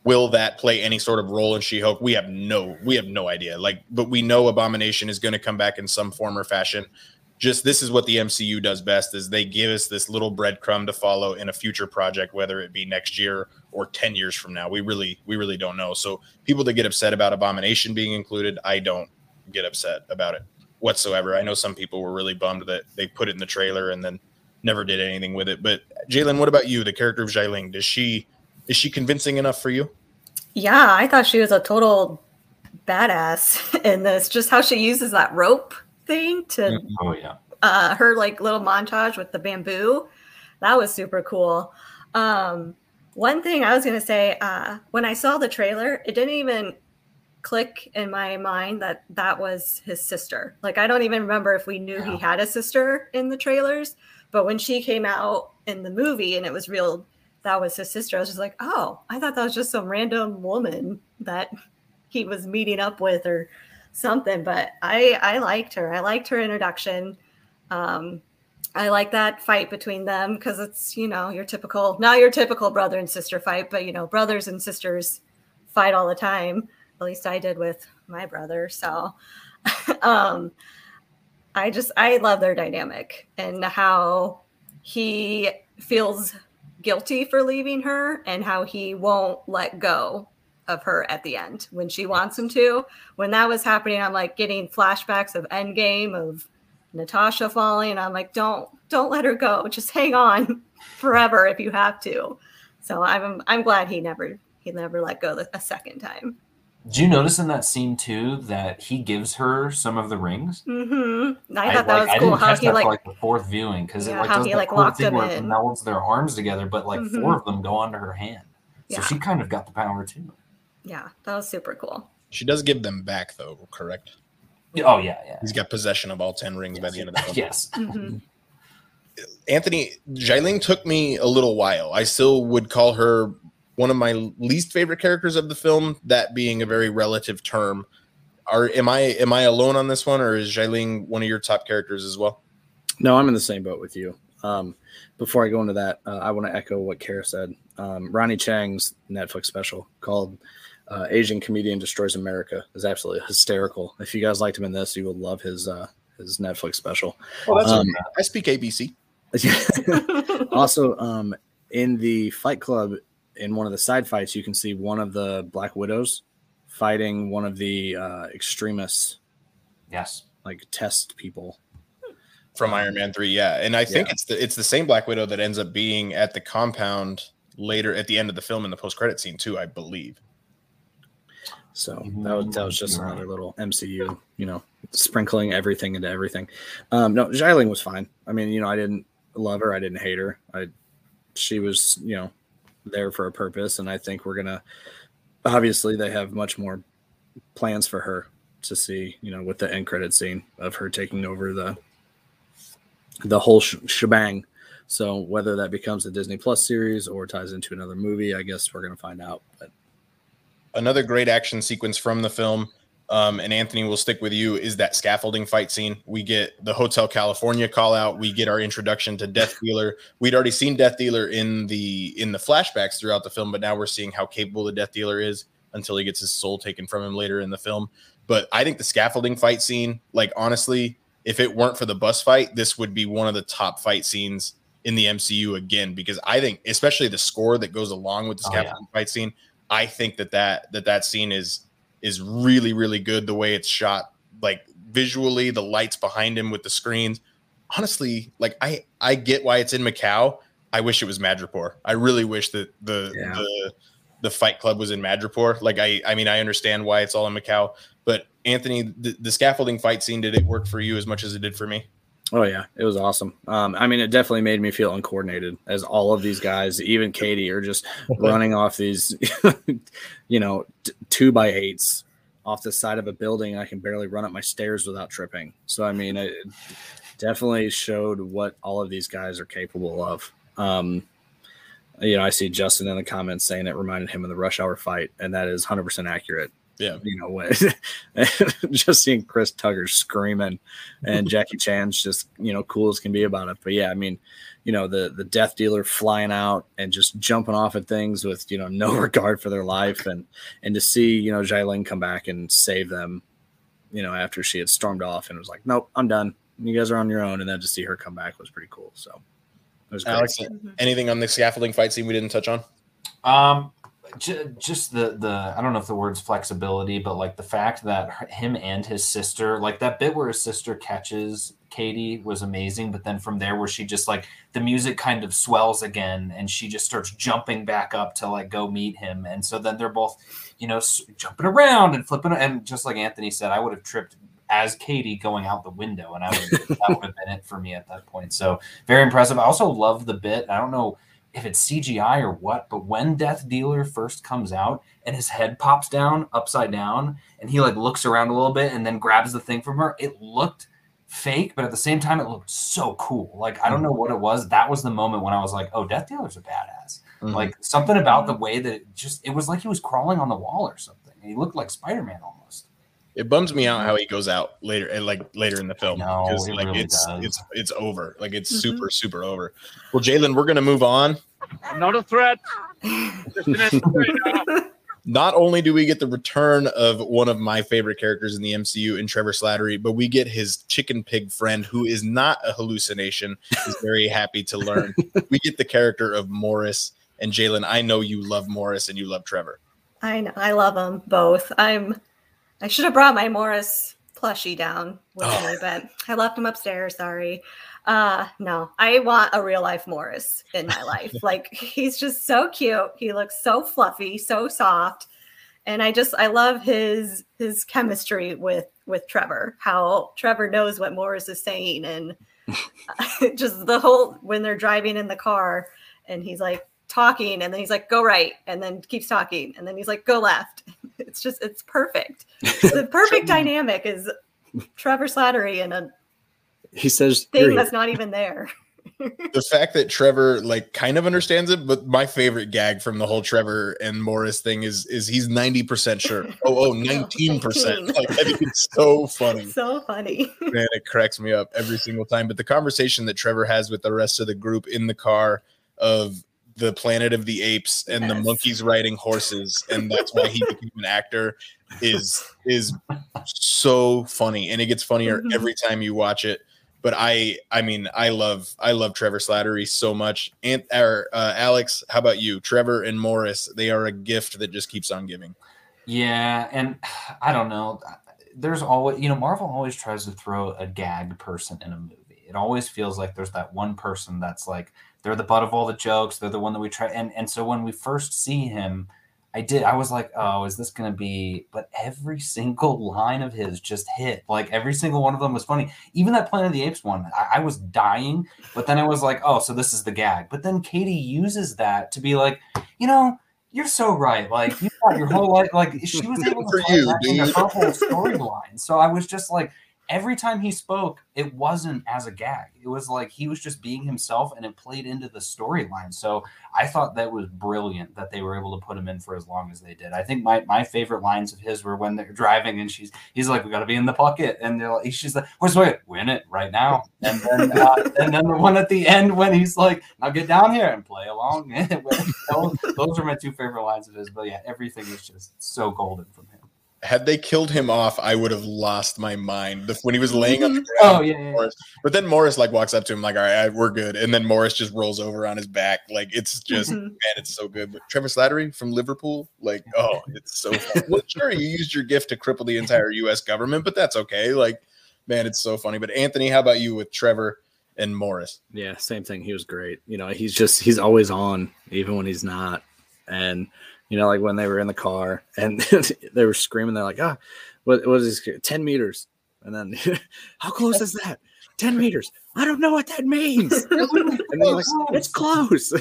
Will that play any sort of role in She-Hulk? We have no we have no idea. Like, but we know Abomination is going to come back in some form or fashion. Just this is what the MCU does best is they give us this little breadcrumb to follow in a future project, whether it be next year or 10 years from now. We really we really don't know. So people that get upset about Abomination being included, I don't get upset about it whatsoever. I know some people were really bummed that they put it in the trailer and then never did anything with it. But Jalen, what about you? The character of Xialing, does she is she convincing enough for you? Yeah, I thought she was a total badass [LAUGHS] in this. Just how she uses that rope thing to Oh yeah. uh, her like little montage with the bamboo. That was super cool. Um, one thing I was gonna say, uh, when I saw the trailer, it didn't even click in my mind that that was his sister. Like I don't even remember if we knew he had a sister in the trailers, but when she came out in the movie and it was real that was his sister, I was just like, oh, I thought that was just some random woman that he was meeting up with or something. But I I liked her. I liked her introduction. Um, I like that fight between them because it's you know your typical not your typical brother and sister fight, but you know brothers and sisters fight all the time. At least I did with my brother. So [LAUGHS] um, I just I love their dynamic and how he feels guilty for leaving her and how he won't let go of her at the end when she wants him to. When that was happening, I'm like getting flashbacks of Endgame of Natasha falling. I'm like, don't don't let her go. Just hang on [LAUGHS] forever if you have to. So I'm I'm glad he never he never let go a second time. Did you notice in that scene too that he gives her some of the rings? Mm-hmm. I I, thought that like, I was cool. didn't How catch he that like, for like the fourth viewing because Yeah, it like how does he, that like, cool locked thing where it melds their arms together, but like Mhm. four of them go onto her hand. So Yeah. she kind of got the power too. yeah, that was super cool. She does give them back though, correct? Oh yeah, yeah. He's got possession of all 10 rings by the end of the film. yes. [LAUGHS] hmm Anthony, Xialing took me a little while. I still would call her one of my least favorite characters of the film, that being a very relative term. Are am I am I alone on this one, or is Xialing one of your top characters as well? No, I'm in the same boat with you. Um, before I go into that, uh, I want to echo what Kara said. Um, Ronny Chieng's Netflix special called uh, "Asian Comedian Destroys America" is absolutely hysterical. If you guys liked him in this, you will love his uh, his Netflix special. Oh, that's Um, I speak ABC. [LAUGHS] also, um, in the Fight Club, in one of the side fights, you can see one of the Black Widows fighting one of the uh, extremists, Yes. like test people. from Iron Man three. Yeah, and I think Yeah. it's the it's the same Black Widow that ends up being at the compound later at the end of the film in the post credit scene too. I believe. So that was that was just right. another little MCU, you know, sprinkling everything into everything. Um, no, Xialing was fine. I mean, you know, I didn't love her, I didn't hate her. I she was, you know, there for a purpose, and I think we're gonna obviously they have much more plans for her to see, you know, with the end credit scene of her taking over the the whole sh- shebang. So whether that becomes a Disney Plus series or ties into another movie, I guess we're gonna find out. But another great action sequence from the film um, and anthony will stick with you is that scaffolding fight scene. We get the hotel california call out. We get our introduction to death dealer. We'd already seen death dealer in the in the flashbacks throughout the film but now we're seeing how capable the death dealer is until he gets his soul taken from him later in the film. But i think the scaffolding fight scene like honestly if it weren't for the bus fight this would be one of the top fight scenes in the mcu again because i think especially the score that goes along with the Oh, yeah. scaffolding fight scene I think that that that that scene is is really really good the way it's shot like visually the lights behind him with the screens honestly like I I get why it's in Macau I wish it was Madripoor I really wish that the Yeah. the the Fight Club was in Madripoor. Like I, I mean, I understand why it's all in Macau, but Anthony, the, the scaffolding fight scene, did it work for you as much as it did for me? Oh yeah, it was awesome. Um, I mean, it definitely made me feel uncoordinated as all of these guys, even Katie, are just [LAUGHS] running off these, [LAUGHS] you know, t- two by eights off the side of a building. I can barely run up my stairs without tripping. So I mean, it definitely showed what all of these guys are capable of. Um, you know, I see Justin in the comments saying it reminded him of the Rush Hour fight, and that is 100% accurate. Yeah. You know, when, [LAUGHS] just seeing Chris Tucker screaming and [LAUGHS] Jackie Chan's just, you know, cool as can be about it. But yeah, I mean, you know, the the death dealer flying out and just jumping off at things with, you know, no [LAUGHS] regard for their life and and to see, you know, Xialing come back and save them, you know, after she had stormed off and was like, Nope, I'm done. You guys are on your own. And then to see her come back was pretty cool. So it was great. Alex, anything on the scaffolding fight scene we didn't touch on? Um, j- just the the I don't know if the word's flexibility, but like the fact that him and his sister, like that bit where his sister catches Katie was amazing, but then from there where she just like the music kind of swells again, and she just starts jumping back up to like go meet him, and so then they're both, you know, jumping around and flipping, and just like Anthony said, I would have tripped as Katie going out the window, and I would that would have been it for me at that point. So very impressive. I also love the bit. I don't know if it's CGI or what, but when Death Dealer first comes out and his head pops down upside down and he like looks around a little bit and then grabs the thing from her, it looked fake, but at the same time, it looked so cool. Like, I don't know what it was. That was the moment when I was like, oh, Death Dealer's a badass. Mhm. Like, something about the way that it just, it was like he was crawling on the wall or something. He looked like Spider Man almost. It bums me out how he goes out later, and like later in the film, know, because it like really it's does. it's it's over, like it's Mhm. super super over. Well, Jalen, we're gonna move on. I'm not a threat. [LAUGHS] Just an enemy right now. Not only do we get the return of one of my favorite characters in the MCU in Trevor Slattery, but we get his chicken pig friend, who is not a hallucination. Is very happy to learn. [LAUGHS] we get the character of Morris and Jalen. I know you love Morris and you love Trevor. I know. I love them both. I'm. I should have brought my Morris plushie down with Oh. me, but I left him upstairs. Sorry. Uh, no, I want a real life Morris in my life. [LAUGHS] like he's just so cute. He looks so fluffy, so soft, and I just I love his his chemistry with with Trevor. How Trevor knows what Morris is saying, and [LAUGHS] [LAUGHS] just the whole when they're driving in the car, and he's like talking, and then he's like go right, and then keeps talking, and then he's like go left. [LAUGHS] It's just it's perfect. [LAUGHS] The perfect dynamic is Trevor Slattery and a He says, thing "You're that's not even there. [LAUGHS] the fact that Trevor like kind of understands it, but my favorite gag from the whole Trevor and Morris thing is is he's 90% sure. Oh, oh, 19%. Like I think it's so funny. so funny. Man, it cracks me up every single time. But the conversation that Trevor has with the rest of the group in the car of the planet of the apes and the monkeys riding horses, and that's why he [LAUGHS] became an actor is is so funny. And it gets funnier Mhm. every time you watch it. But I I mean I love I love Trevor Slattery so much. And or, uh, Alex, how about you? Trevor and Morris, they are a gift that just keeps on giving. Yeah, and [SIGHS] I don't know. There's always, you know, Marvel always tries to throw a gag person in a movie. It always feels like there's that one person that's like they're the butt of all the jokes. They're the one that we try. And and so when we first see him, I did. I was like, oh, is this going to be? But every single line of his just hit. Like every single one of them was funny. Even that Planet of the Apes one, I, I was dying. But then I was like, oh, so this is the gag. But then Katie uses that to be like, you know, you're so right. Like you got your whole life. Like she was able to For you, that dude. her whole storyline. So I was just like, every time he spoke, it wasn't as a gag. It was like he was just being himself, and it played into the storyline. So I thought that was brilliant that they were able to put him in for as long as they did. I think my, my favorite lines of his were when they're driving and she's he's like, "We got to be in the pocket," and they're like, she's like, "Where's the pocket? Win it right now." And then uh, [LAUGHS] and then the one at the end when he's like, "Now get down here and play along." [LAUGHS] those, those are my two favorite lines of his. But yeah, everything is just so golden from him. Had they killed him off, I would have lost my mind. The- When he was laying on the ground, Oh yeah, yeah, yeah. Morris. But then Morris like walks up to him like, "All right, we're good," and then Morris just rolls over on his back. Like it's just Mhm. man, it's so good. But Trevor Slattery from Liverpool, like, oh, it's so. Fun. well, sure, you used your gift to cripple the entire U.S. government, but that's okay. Like, man, it's so funny. But Anthony, how about you with Trevor and Morris? Yeah, same thing. He was great. You know, he's just he's always on, even when he's not. And You know, like when they were in the car and [LAUGHS] they were screaming, they're like, ah, what, what is this? 10 meters. And then, [LAUGHS] how close is that? [LAUGHS] 10 meters. I don't know what that means. and they're like, it's close.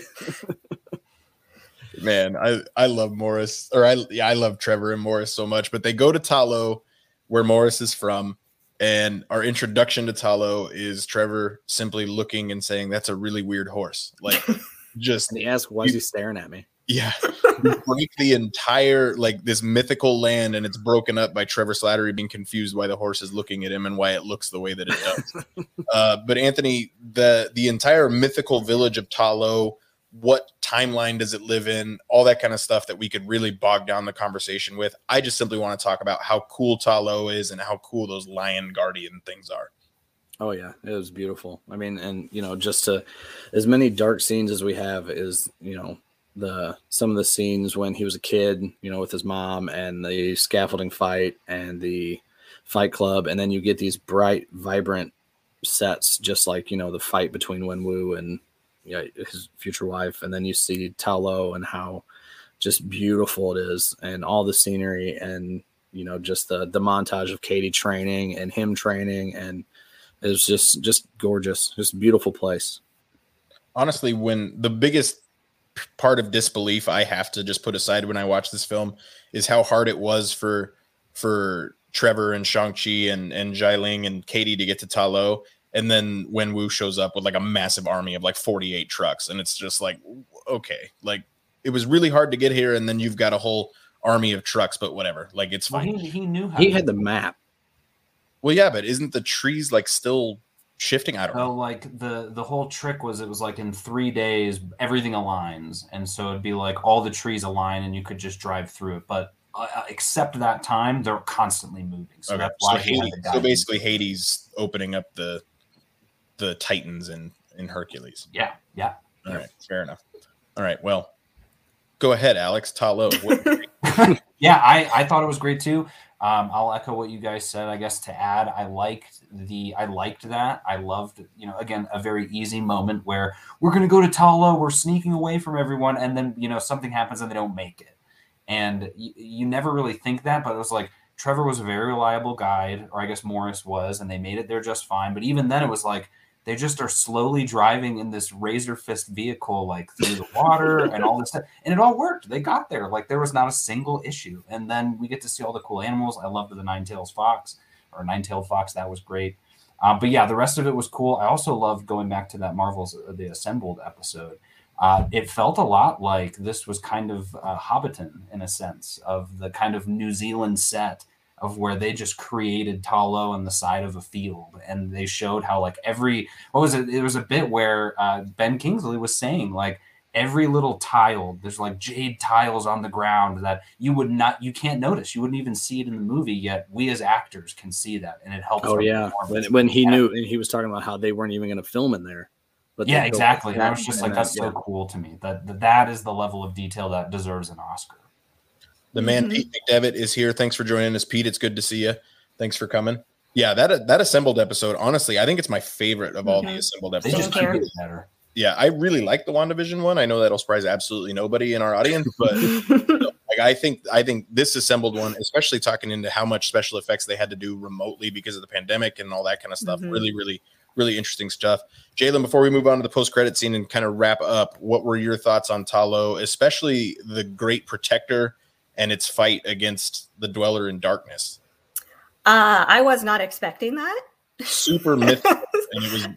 Man, I I love Morris, or I yeah, I love Trevor and Morris so much. But they go to Ta Lo, where Morris is from, and our introduction to Ta Lo is Trevor simply looking and saying, "That's a really weird horse." Like, just and he asked, why is he staring at me? Yeah, [LAUGHS] break the entire like this mythical land, and it's broken up by Trevor Slattery being confused why the horse is looking at him and why it looks the way that it does. [LAUGHS] uh, but Anthony, the the entire mythical village of Ta Lo, what timeline does it live in? All that kind of stuff that we could really bog down the conversation with. I just simply want to talk about how cool Ta Lo is and how cool those lion guardian things are. Oh yeah, it was beautiful. I mean, and you know, just to as many dark scenes as we have is, you know, the some of the scenes when he was a kid, you know, with his mom and the scaffolding fight and the fight club, and then you get these bright, vibrant sets, just like you know the fight between Wenwu and you know, his future wife, and then you see Ta Lo and how just beautiful it is, and all the scenery, and you know, just the the montage of Katie training and him training, and it was just just gorgeous, just beautiful place. honestly when the biggest part of disbelief i have to just put aside when i watch this film is how hard it was for for trevor and shang-chi and and Ling and katie to get to Ta Lo. And then when wu shows up with like a massive army of like 48 trucks. And it's just like okay. Like it was really hard to get here and then you've got a whole army of trucks but whatever. Like it's Well, fine. he, he knew how He to had the map. well yeah but isn't the trees like still shifting i don't So know like the the whole trick was it was like in three days everything aligns, and so it'd be like all the trees align and you could just drive through it. But uh, except that time, they're constantly moving. So okay that's why had Hades, so basically hades opening up the the titans in in hercules yeah, yeah. All right, fair enough. All right, well, go ahead, Alex Ta Lo. What, [LAUGHS] [LAUGHS] yeah, I, I thought it was great too. Um, I'll echo what you guys said. I guess to add, I liked the I liked that. I loved, you know, again, a very easy moment where we're gonna go to Ta Lo, we're sneaking away from everyone, and then you know something happens and they don't make it. And you never really think that, but it was like Trevor was a very reliable guide, or I guess Morris was, and they made it there just fine. But even then, it was like they just are slowly driving in this razor fist vehicle like through the water [LAUGHS] and all this stuff and it all worked. They got there. Like there was not a single issue. And then we get to see all the cool animals. I loved the nine tails fox or nine tailed fox that was great. Um, but yeah the rest of it was cool. I also loved going back to that marvel's uh, the assembled episode. Uh, it felt a lot like this was kind of uh, hobbiton in a sense of the kind of new zealand set of where they just created Ta Lo on the side of a field, and they showed how like every what was it? It was a bit where uh, Ben Kingsley was saying like every little tile, there's like jade tiles on the ground that you would not, you can't notice, you wouldn't even see it in the movie. Yet we as actors can see that, and it helps. Oh yeah, when, when he Yeah. knew and he was talking about how they weren't even going to film in there. But yeah, exactly. And I was just like, that, that's so yeah. cool to me. That, that that is the level of detail that deserves an Oscar. The man Mhm. Pete McDevitt is here. Thanks for joining us, Pete. It's good to see you. Thanks for coming. Yeah, that that assembled episode. Honestly, I think it's my favorite of all the Mhm. assembled They episodes. just keep you. it better. yeah, I really like the WandaVision one. I know that'll surprise absolutely nobody in our audience, but [LAUGHS] like I think I think this assembled one, especially talking into how much special effects they had to do remotely because of the pandemic and all that kind of stuff. Mhm. Really, really, really interesting stuff. Jalen, before we move on to the post credit scene and kind of wrap up, what were your thoughts on Ta Lo, especially the Great Protector and its fight against the Dweller in Darkness? uh, I was not expecting that. Super [LAUGHS] mythical, and it was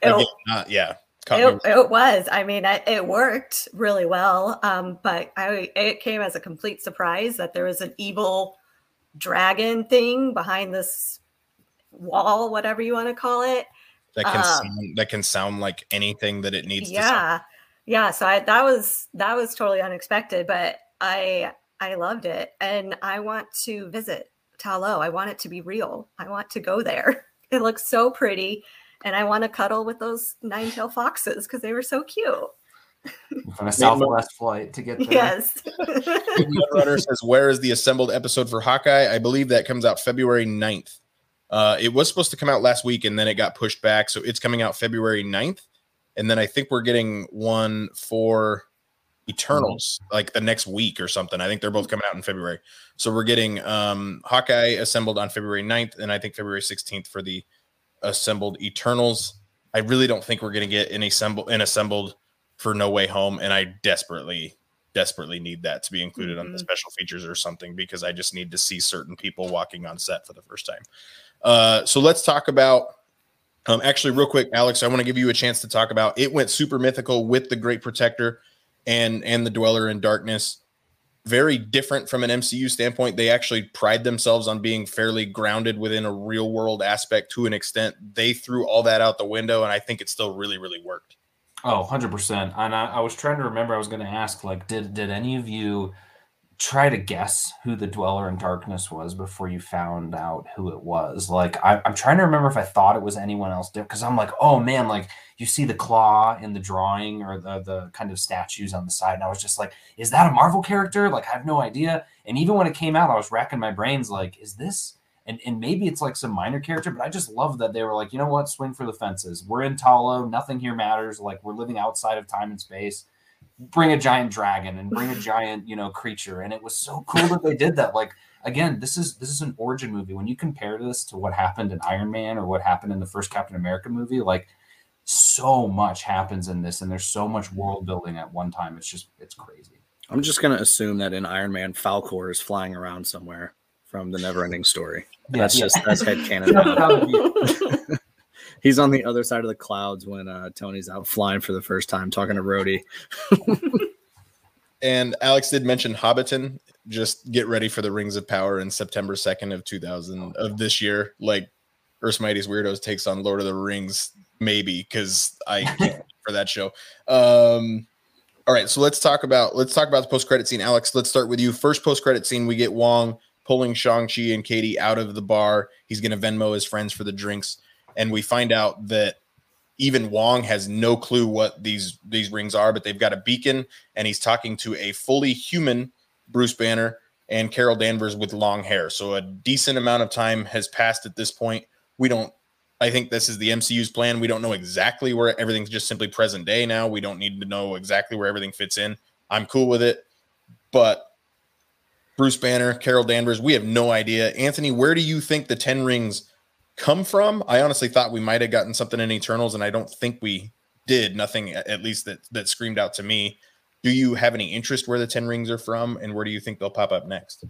not yeah. It, it was. I mean, I, it worked really well. Um, but I it came as a complete surprise that there was an evil dragon thing behind this wall, whatever you want to call it. that can um, sound, that can sound like anything that it needs to sound. Yeah, yeah. So I, that was that was totally unexpected, but I I loved it, and I want to visit Ta Lo. I want it to be real. I want to go there. [LAUGHS] It looks so pretty, and I want to cuddle with those nine-tailed foxes because they were so cute. From [LAUGHS] a Southwest flight to get there. Yes. [LAUGHS] Runner says, Where is the assembled episode for Hawkeye? I believe that comes out February 9th. Uh, it was supposed to come out last week and then it got pushed back. So it's coming out February 9th. And then I think we're getting one for Eternals like the next week or something. I think they're both coming out in February. So we're getting um Hawkeye assembled on February 9th and I think February 16th for the assembled Eternals. I really don't think we're going to get an assembled an assembled for No Way Home and I desperately desperately need that to be included on the Mhm. special features or something because I just need to see certain people walking on set for the first time. Uh so let's talk about um, actually, real quick, Alex, I want to give you a chance to talk about it. Went super mythical with the Great Protector and and the Dweller in Darkness. Very different from an MCU standpoint. They actually pride themselves on being fairly grounded within a real world aspect to an extent. They threw all that out the window, and I think it still really, really worked. Oh, 100%. And I, I was trying to remember, I was going to ask, like, did, did any of you try to guess who the Dweller in Darkness was before you found out who it was? Like, I, I'm trying to remember if I thought it was anyone else because I'm like, oh man, like, you see the claw in the drawing or the, the kind of statues on the side. And I was just like, is that a Marvel character? Like, I have no idea. And even when it came out, I was racking my brains, like, is this and and maybe it's like some minor character, but I just love that they were like, you know what, swing for the fences. We're in Ta Lo, nothing here matters. Like we're living outside of time and space. Bring a giant dragon and bring a giant, you know, creature. And it was so cool that they did that. Like again, this is this is an origin movie. When you compare this to what happened in Iron Man or what happened in the first Captain America movie, like so much happens in this, and there's so much world building at one time. It's just it's crazy. I'm just gonna assume that in Iron Man, Falkor is flying around somewhere from the Neverending Story. that's just that's headcanon. [LAUGHS] now. [LAUGHS] He's on the other side of the clouds when uh, Tony's out flying for the first time, talking to Rhodey. [LAUGHS] And Alex did mention Hobbiton. Just get ready for the Rings of Power in September 2nd of 2000 of this year. Like Earth's Mightiest Weirdos takes on Lord of the Rings, maybe because I can't [LAUGHS] for that show. Um, all right, so let's talk about let's talk about the post credit scene. Alex, let's start with you. First post credit scene, we get Wong pulling Shang Chi and Katie out of the bar. He's going to Venmo his friends for the drinks, and we find out that even Wong has no clue what these these rings are, but they've got a beacon, and he's talking to a fully human Bruce Banner and Carol Danvers with long hair. So a decent amount of time has passed at this point. We don't. I think this is the MCU's plan. We don't know exactly where everything's just simply present day now. We don't need to know exactly where everything fits in. I'm cool with it, but Bruce Banner, Carol Danvers, we have no idea. Anthony, where do you think the 10 rings come from? I honestly thought we might have gotten something in Eternals, and I don't think we did. Nothing, at least that that screamed out to me. Do you have any interest where the 10 rings are from, and where do you think they'll pop up next?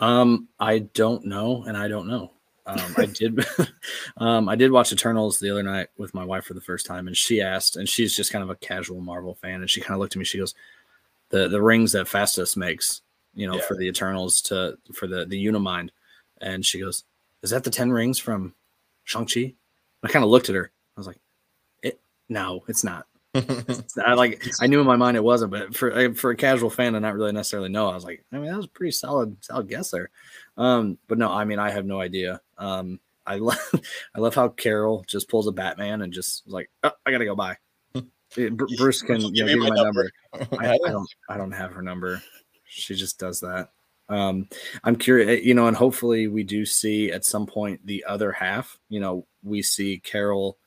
Um, I don't know, and I don't know. Um, I did, [LAUGHS] um, I did watch Eternals the other night with my wife for the first time, and she asked, and she's just kind of a casual Marvel fan, and she kind of looked at me. She goes, "the the rings that Phastos makes, you know, Yeah. for the Eternals to for the the Unimind," and she goes, "Is that the ten rings from Shang Chi?" I kind of looked at her. I was like, "It no, it's not." [LAUGHS] It's not- I like I knew in my mind it wasn't, but for for a casual fan to not really necessarily know, I was like, I mean, that was a pretty solid solid guess there. Um, but no, I mean, I have no idea. Um, I [LAUGHS] love I love how Carol just pulls a Batman and just like, oh, I gotta go by. [LAUGHS] Bruce can you know, Give me my number. number. I, I don't I don't have her number. She just does that. Um, I'm curious, you know, and hopefully we do see at some point the other half. You know, we see Carol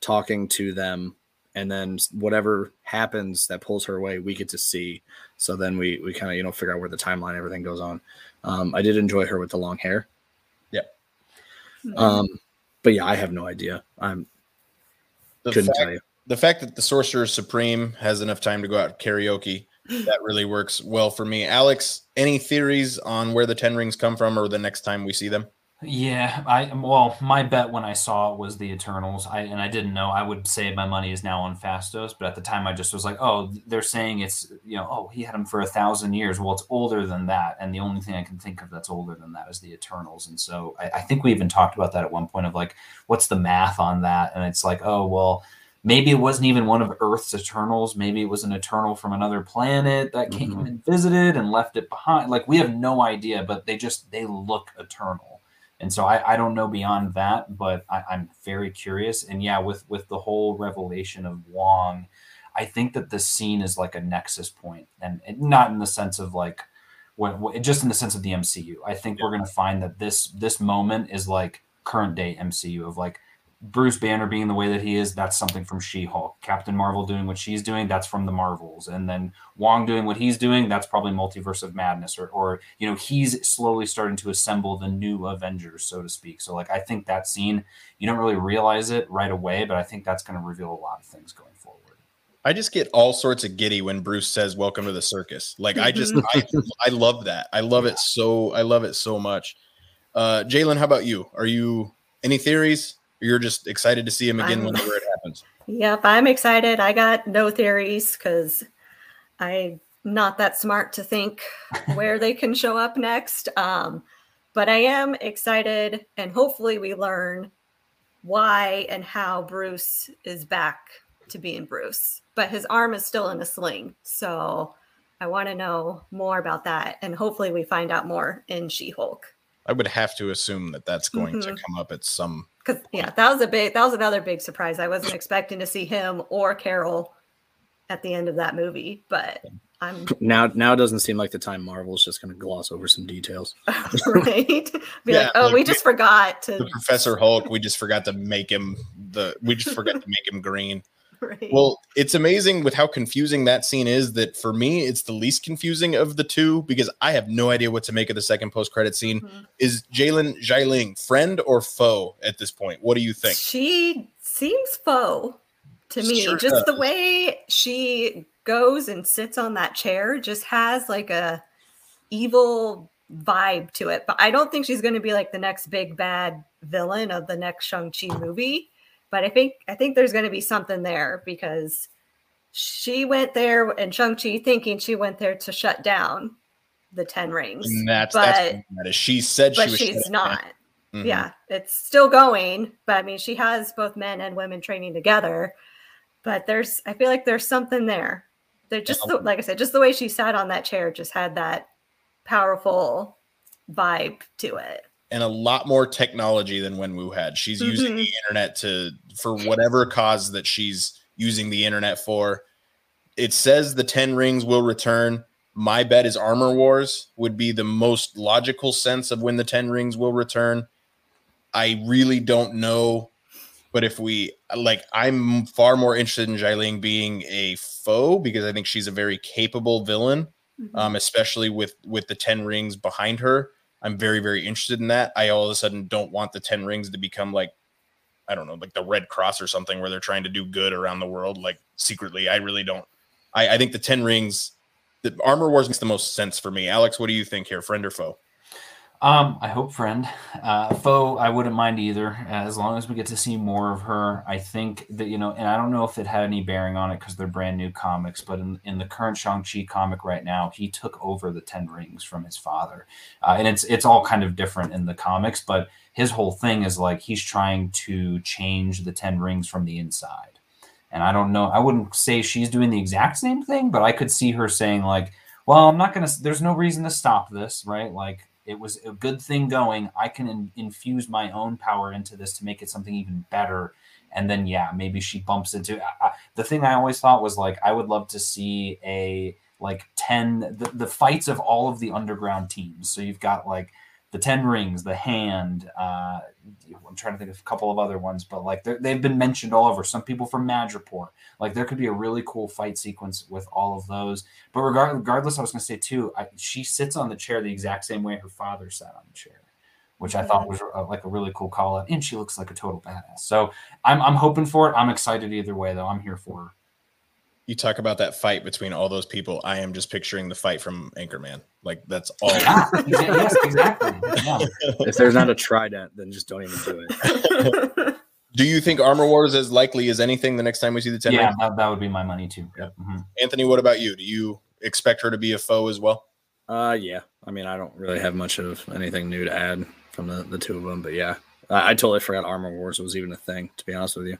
talking to them, and then whatever happens that pulls her away, we get to see. So then we we kind of you know figure out where the timeline everything goes on. Um, I did enjoy her with the long hair. Yeah. Um, but yeah, I have no idea. I'm the couldn't fact, tell you. the fact that the Sorcerer Supreme has enough time to go out karaoke, that really works well for me. Alex, any theories on where the 10 rings come from or the next time we see them? Yeah, I well, my bet when I saw it was the Eternals. I and I didn't know. I would say my money is now on Phastos, but at the time I just was like, oh, they're saying it's you know, oh, he had him for a thousand years. Well, it's older than that, and the only thing I can think of that's older than that is the Eternals. And so I, I think we even talked about that at one point of like, what's the math on that? And it's like, oh, well, maybe it wasn't even one of Earth's Eternals. Maybe it was an Eternal from another planet that came Mhm. and visited and left it behind. Like we have no idea, but they just they look eternal. And so I, I don't know beyond that, but I, I'm very curious. And yeah, with with the whole revelation of Wong, I think that this scene is like a nexus point, and, and not in the sense of like what, what just in the sense of the MCU. I think we're gonna find that this this moment is like current day MCU of like Bruce Banner being the way that he is, that's something from She Hulk. Captain Marvel doing what she's doing, that's from the Marvels. And then Wong doing what he's doing, that's probably Multiverse of Madness, or, or you know, he's slowly starting to assemble the new Avengers, so to speak. So, like, I think that scene, you don't really realize it right away, but I think that's going to reveal a lot of things going forward. I just get all sorts of giddy when Bruce says "Welcome to the circus." Like I just, [LAUGHS] I, I love that. I love it so. I love it so much. Uh, Jalen, how about you? Are you any theories? You're just excited to see him again I'm- whenever it happens. Yep, I'm excited. I got no theories because I'm not that smart to think where they can show up next. Um, but I am excited, and hopefully, we learn why and how Bruce is back to being Bruce. But his arm is still in a sling. So I want to know more about that. And hopefully, we find out more in She Hulk. I would have to assume that that's going to Mhm. come up at some. Because yeah, that was a big that was another big surprise. I wasn't expecting to see him or Carol at the end of that movie, but I'm [LAUGHS] Now, now it doesn't seem like the time Marvel's just going to gloss over some details. [LAUGHS] right. [LAUGHS] Be Yeah, like, oh, like we we- just forgot The to Professor Hulk. We just forgot to make him the. We just forgot to make him green. [LAUGHS] right. Well, it's amazing with how confusing that scene is. That for me, it's the least confusing of the two because I have no idea what to make of the second post-credit scene. Mhm. Is Jalen Xialing friend or foe at this point? What do you think? She seems foe to me. Sure just the way she goes and sits on that chair just has like a evil vibe to it. But I don't think she's going to be like the next big bad villain of the next Shang-Chi movie. But I think I think there's going to be something there because she went there and Shang-Chi thinking she went there to shut down the 10 rings. And that's but that's. She said she but was. she's not. Mhm. Yeah, it's still going, but I mean, she has both men and women training together. But there's, I feel like there's something there. They're just the, like I said, just the way she sat on that chair just had that powerful vibe to it. And a lot more technology than Wenwu had. She's using the internet to for whatever cause that she's using the internet for. It says the 10 rings will return. My bet is Armor Wars would be the most logical sense of when the 10 rings will return. I really don't know, but if we like I'm far more interested in Xialing being a foe because I think she's a very capable villain um, especially with with the 10 rings behind her i'm very very interested in that. I all of a sudden don't want the 10 rings to become like i don't know like the red cross or something where they're trying to do good around the world like secretly. I really don't i, I think the 10 rings the armor wars makes the most sense for me. Alex what do you think here friend or foe Um, I hope friend. Uh, foe, I wouldn't mind either, as long as we get to see more of her. I think that you know, and I don't know if it had any bearing on it because they're brand new comics, but in, in the current Shang Chi comic right now, he took over the Ten Rings from his father, uh, and it's it's all kind of different in the comics, but his whole thing is like he's trying to change the Ten Rings from the inside. And I don't know, I wouldn't say she's doing the exact same thing, but I could see her saying like, well, I'm not going to, there's no reason to stop this, right? Like, it was a good thing going. I can in, infuse my own power into this to make it something even better. And then, yeah, maybe she bumps into I, I, the thing I always thought was like, I would love to see a like 10, the, the fights of all of the underground teams. So you've got like the 10 rings, the hand, uh, I'm trying to think of a couple of other ones, but like they've been mentioned all over. Some people from Madripoor, like there could be a really cool fight sequence with all of those. But regard, regardless, I was going to say too, I, she sits on the chair the exact same way her father sat on the chair, which I thought was uh like a really cool call out. And she looks like a total badass. So I'm, I'm hoping for it. I'm excited either way, though. I'm here for her. You talk about that fight between all those people i am just picturing the fight from anchorman like that's all [LAUGHS] Yeah, yes, exactly. Yeah. [LAUGHS] If there's not a trident, then just don't even do it. [LAUGHS] do you think armor wars is likely as anything the next time we see the 10 yeah, that, that would be my money too. Yep. mhm. anthony what about you do you expect her to be a foe as well Uh, yeah. I mean, I don't really have much of anything new to add from the, the two of them, but yeah, I, I totally forgot Armor Wars was even a thing. To be honest with you,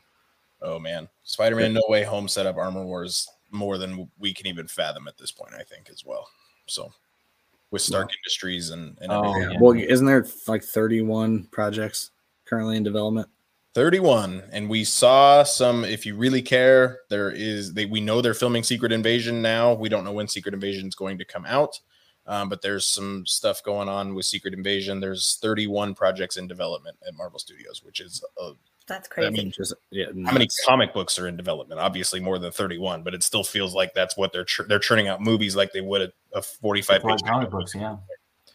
Oh man, Spider-Man No Way Home set up Armor Wars more than we can even fathom at this point. I think as well. So with Stark Industries and, and Oh, yeah. well, isn't there like 31 projects currently in development? 31 and we saw some if you really care there is they we know they're filming secret invasion now we don't know when secret invasion is going to come out um, but there's some stuff going on with secret invasion there's 31 projects in development at marvel studios which is a That's crazy. I crazy. mean, Just yeah. how many comic books are in development? Obviously, more than 31, but it still feels like that's what they're chur- they're churning out movies like they would a, a 45 Like page comic books, Yeah,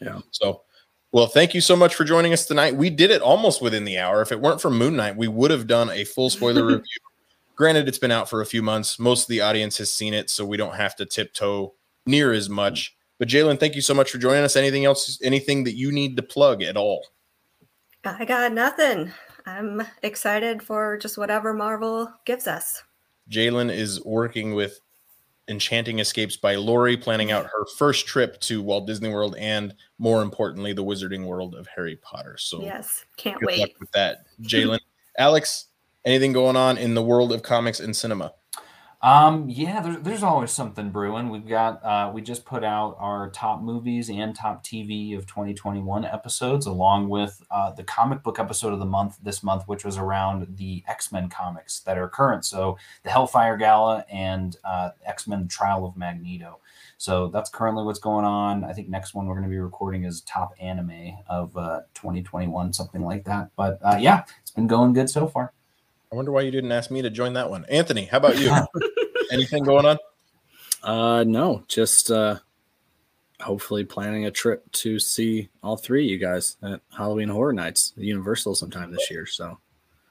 yeah. So, well, thank you so much for joining us tonight. We did it almost within the hour. If it weren't for Moon Knight, we would have done a full spoiler [LAUGHS] review. Granted, it's been out for a few months. Most of the audience has seen it, so we don't have to tiptoe near as much. But Jalen, thank you so much for joining us. Anything else? Anything that you need to plug at all? I got nothing. I'm excited for just whatever Marvel gives us. Jalen is working with Enchanting Escapes by Lori, planning out her first trip to Walt Disney World and, more importantly, the Wizarding World of Harry Potter. So, Yes, can't wait. with that, Jalen. [LAUGHS] Alex, anything going on in the world of comics and cinema? Um, yeah, there's there's always something brewing. We've got uh, we just put out our top movies and top TV of 2021 episodes, along with uh, the comic book episode of the month this month, which was around the X Men comics that are current. So the Hellfire Gala and uh, X Men: Trial of Magneto. So that's currently what's going on. I think next one we're going to be recording is top anime of uh, 2021, something like that. But uh, yeah, it's been going good so far. I wonder why you didn't ask me to join that one. Anthony, how about you? [LAUGHS] Anything going on? Uh, no, just uh, hopefully planning a trip to see all three of you guys at Halloween Horror Nights, Universal, sometime this year. So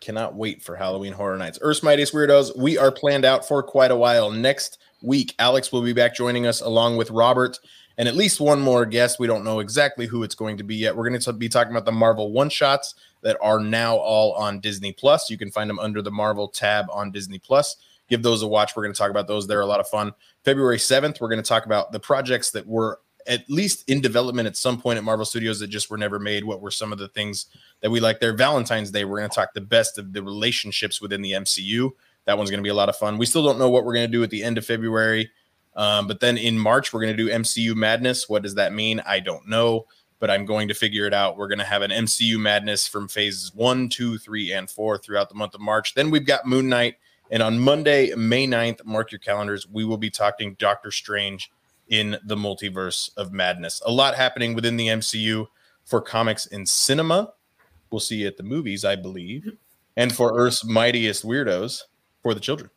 Cannot wait for Halloween Horror Nights. Earth's Mightiest Weirdos, we are planned out for quite a while. Next week, Alex will be back joining us along with Robert and at least one more guest. We don't know exactly who it's going to be yet. We're going to be talking about the Marvel one shots that are now all on Disney Plus. You can find them under the Marvel tab on Disney Plus. Give those a watch. We're going to talk about those. They're a lot of fun. February 7th, we're going to talk about the projects that were at least in development at some point at Marvel Studios that just were never made. What were some of the things that we like there? Valentine's Day, we're going to talk the best of the relationships within the MCU. That one's going to be a lot of fun. We still don't know what we're going to do at the end of February. Um, but then in March, we're going to do MCU Madness. What does that mean? I don't know, but I'm going to figure it out. We're going to have an MCU Madness from phases one, two, three, and four throughout the month of March. Then we've got Moon Knight. And on Monday, May 9th, mark your calendars, we will be talking Doctor Strange in the multiverse of madness. A lot happening within the MCU for comics and cinema. We'll see you at the movies, I believe. And for Earth's mightiest weirdos for the children.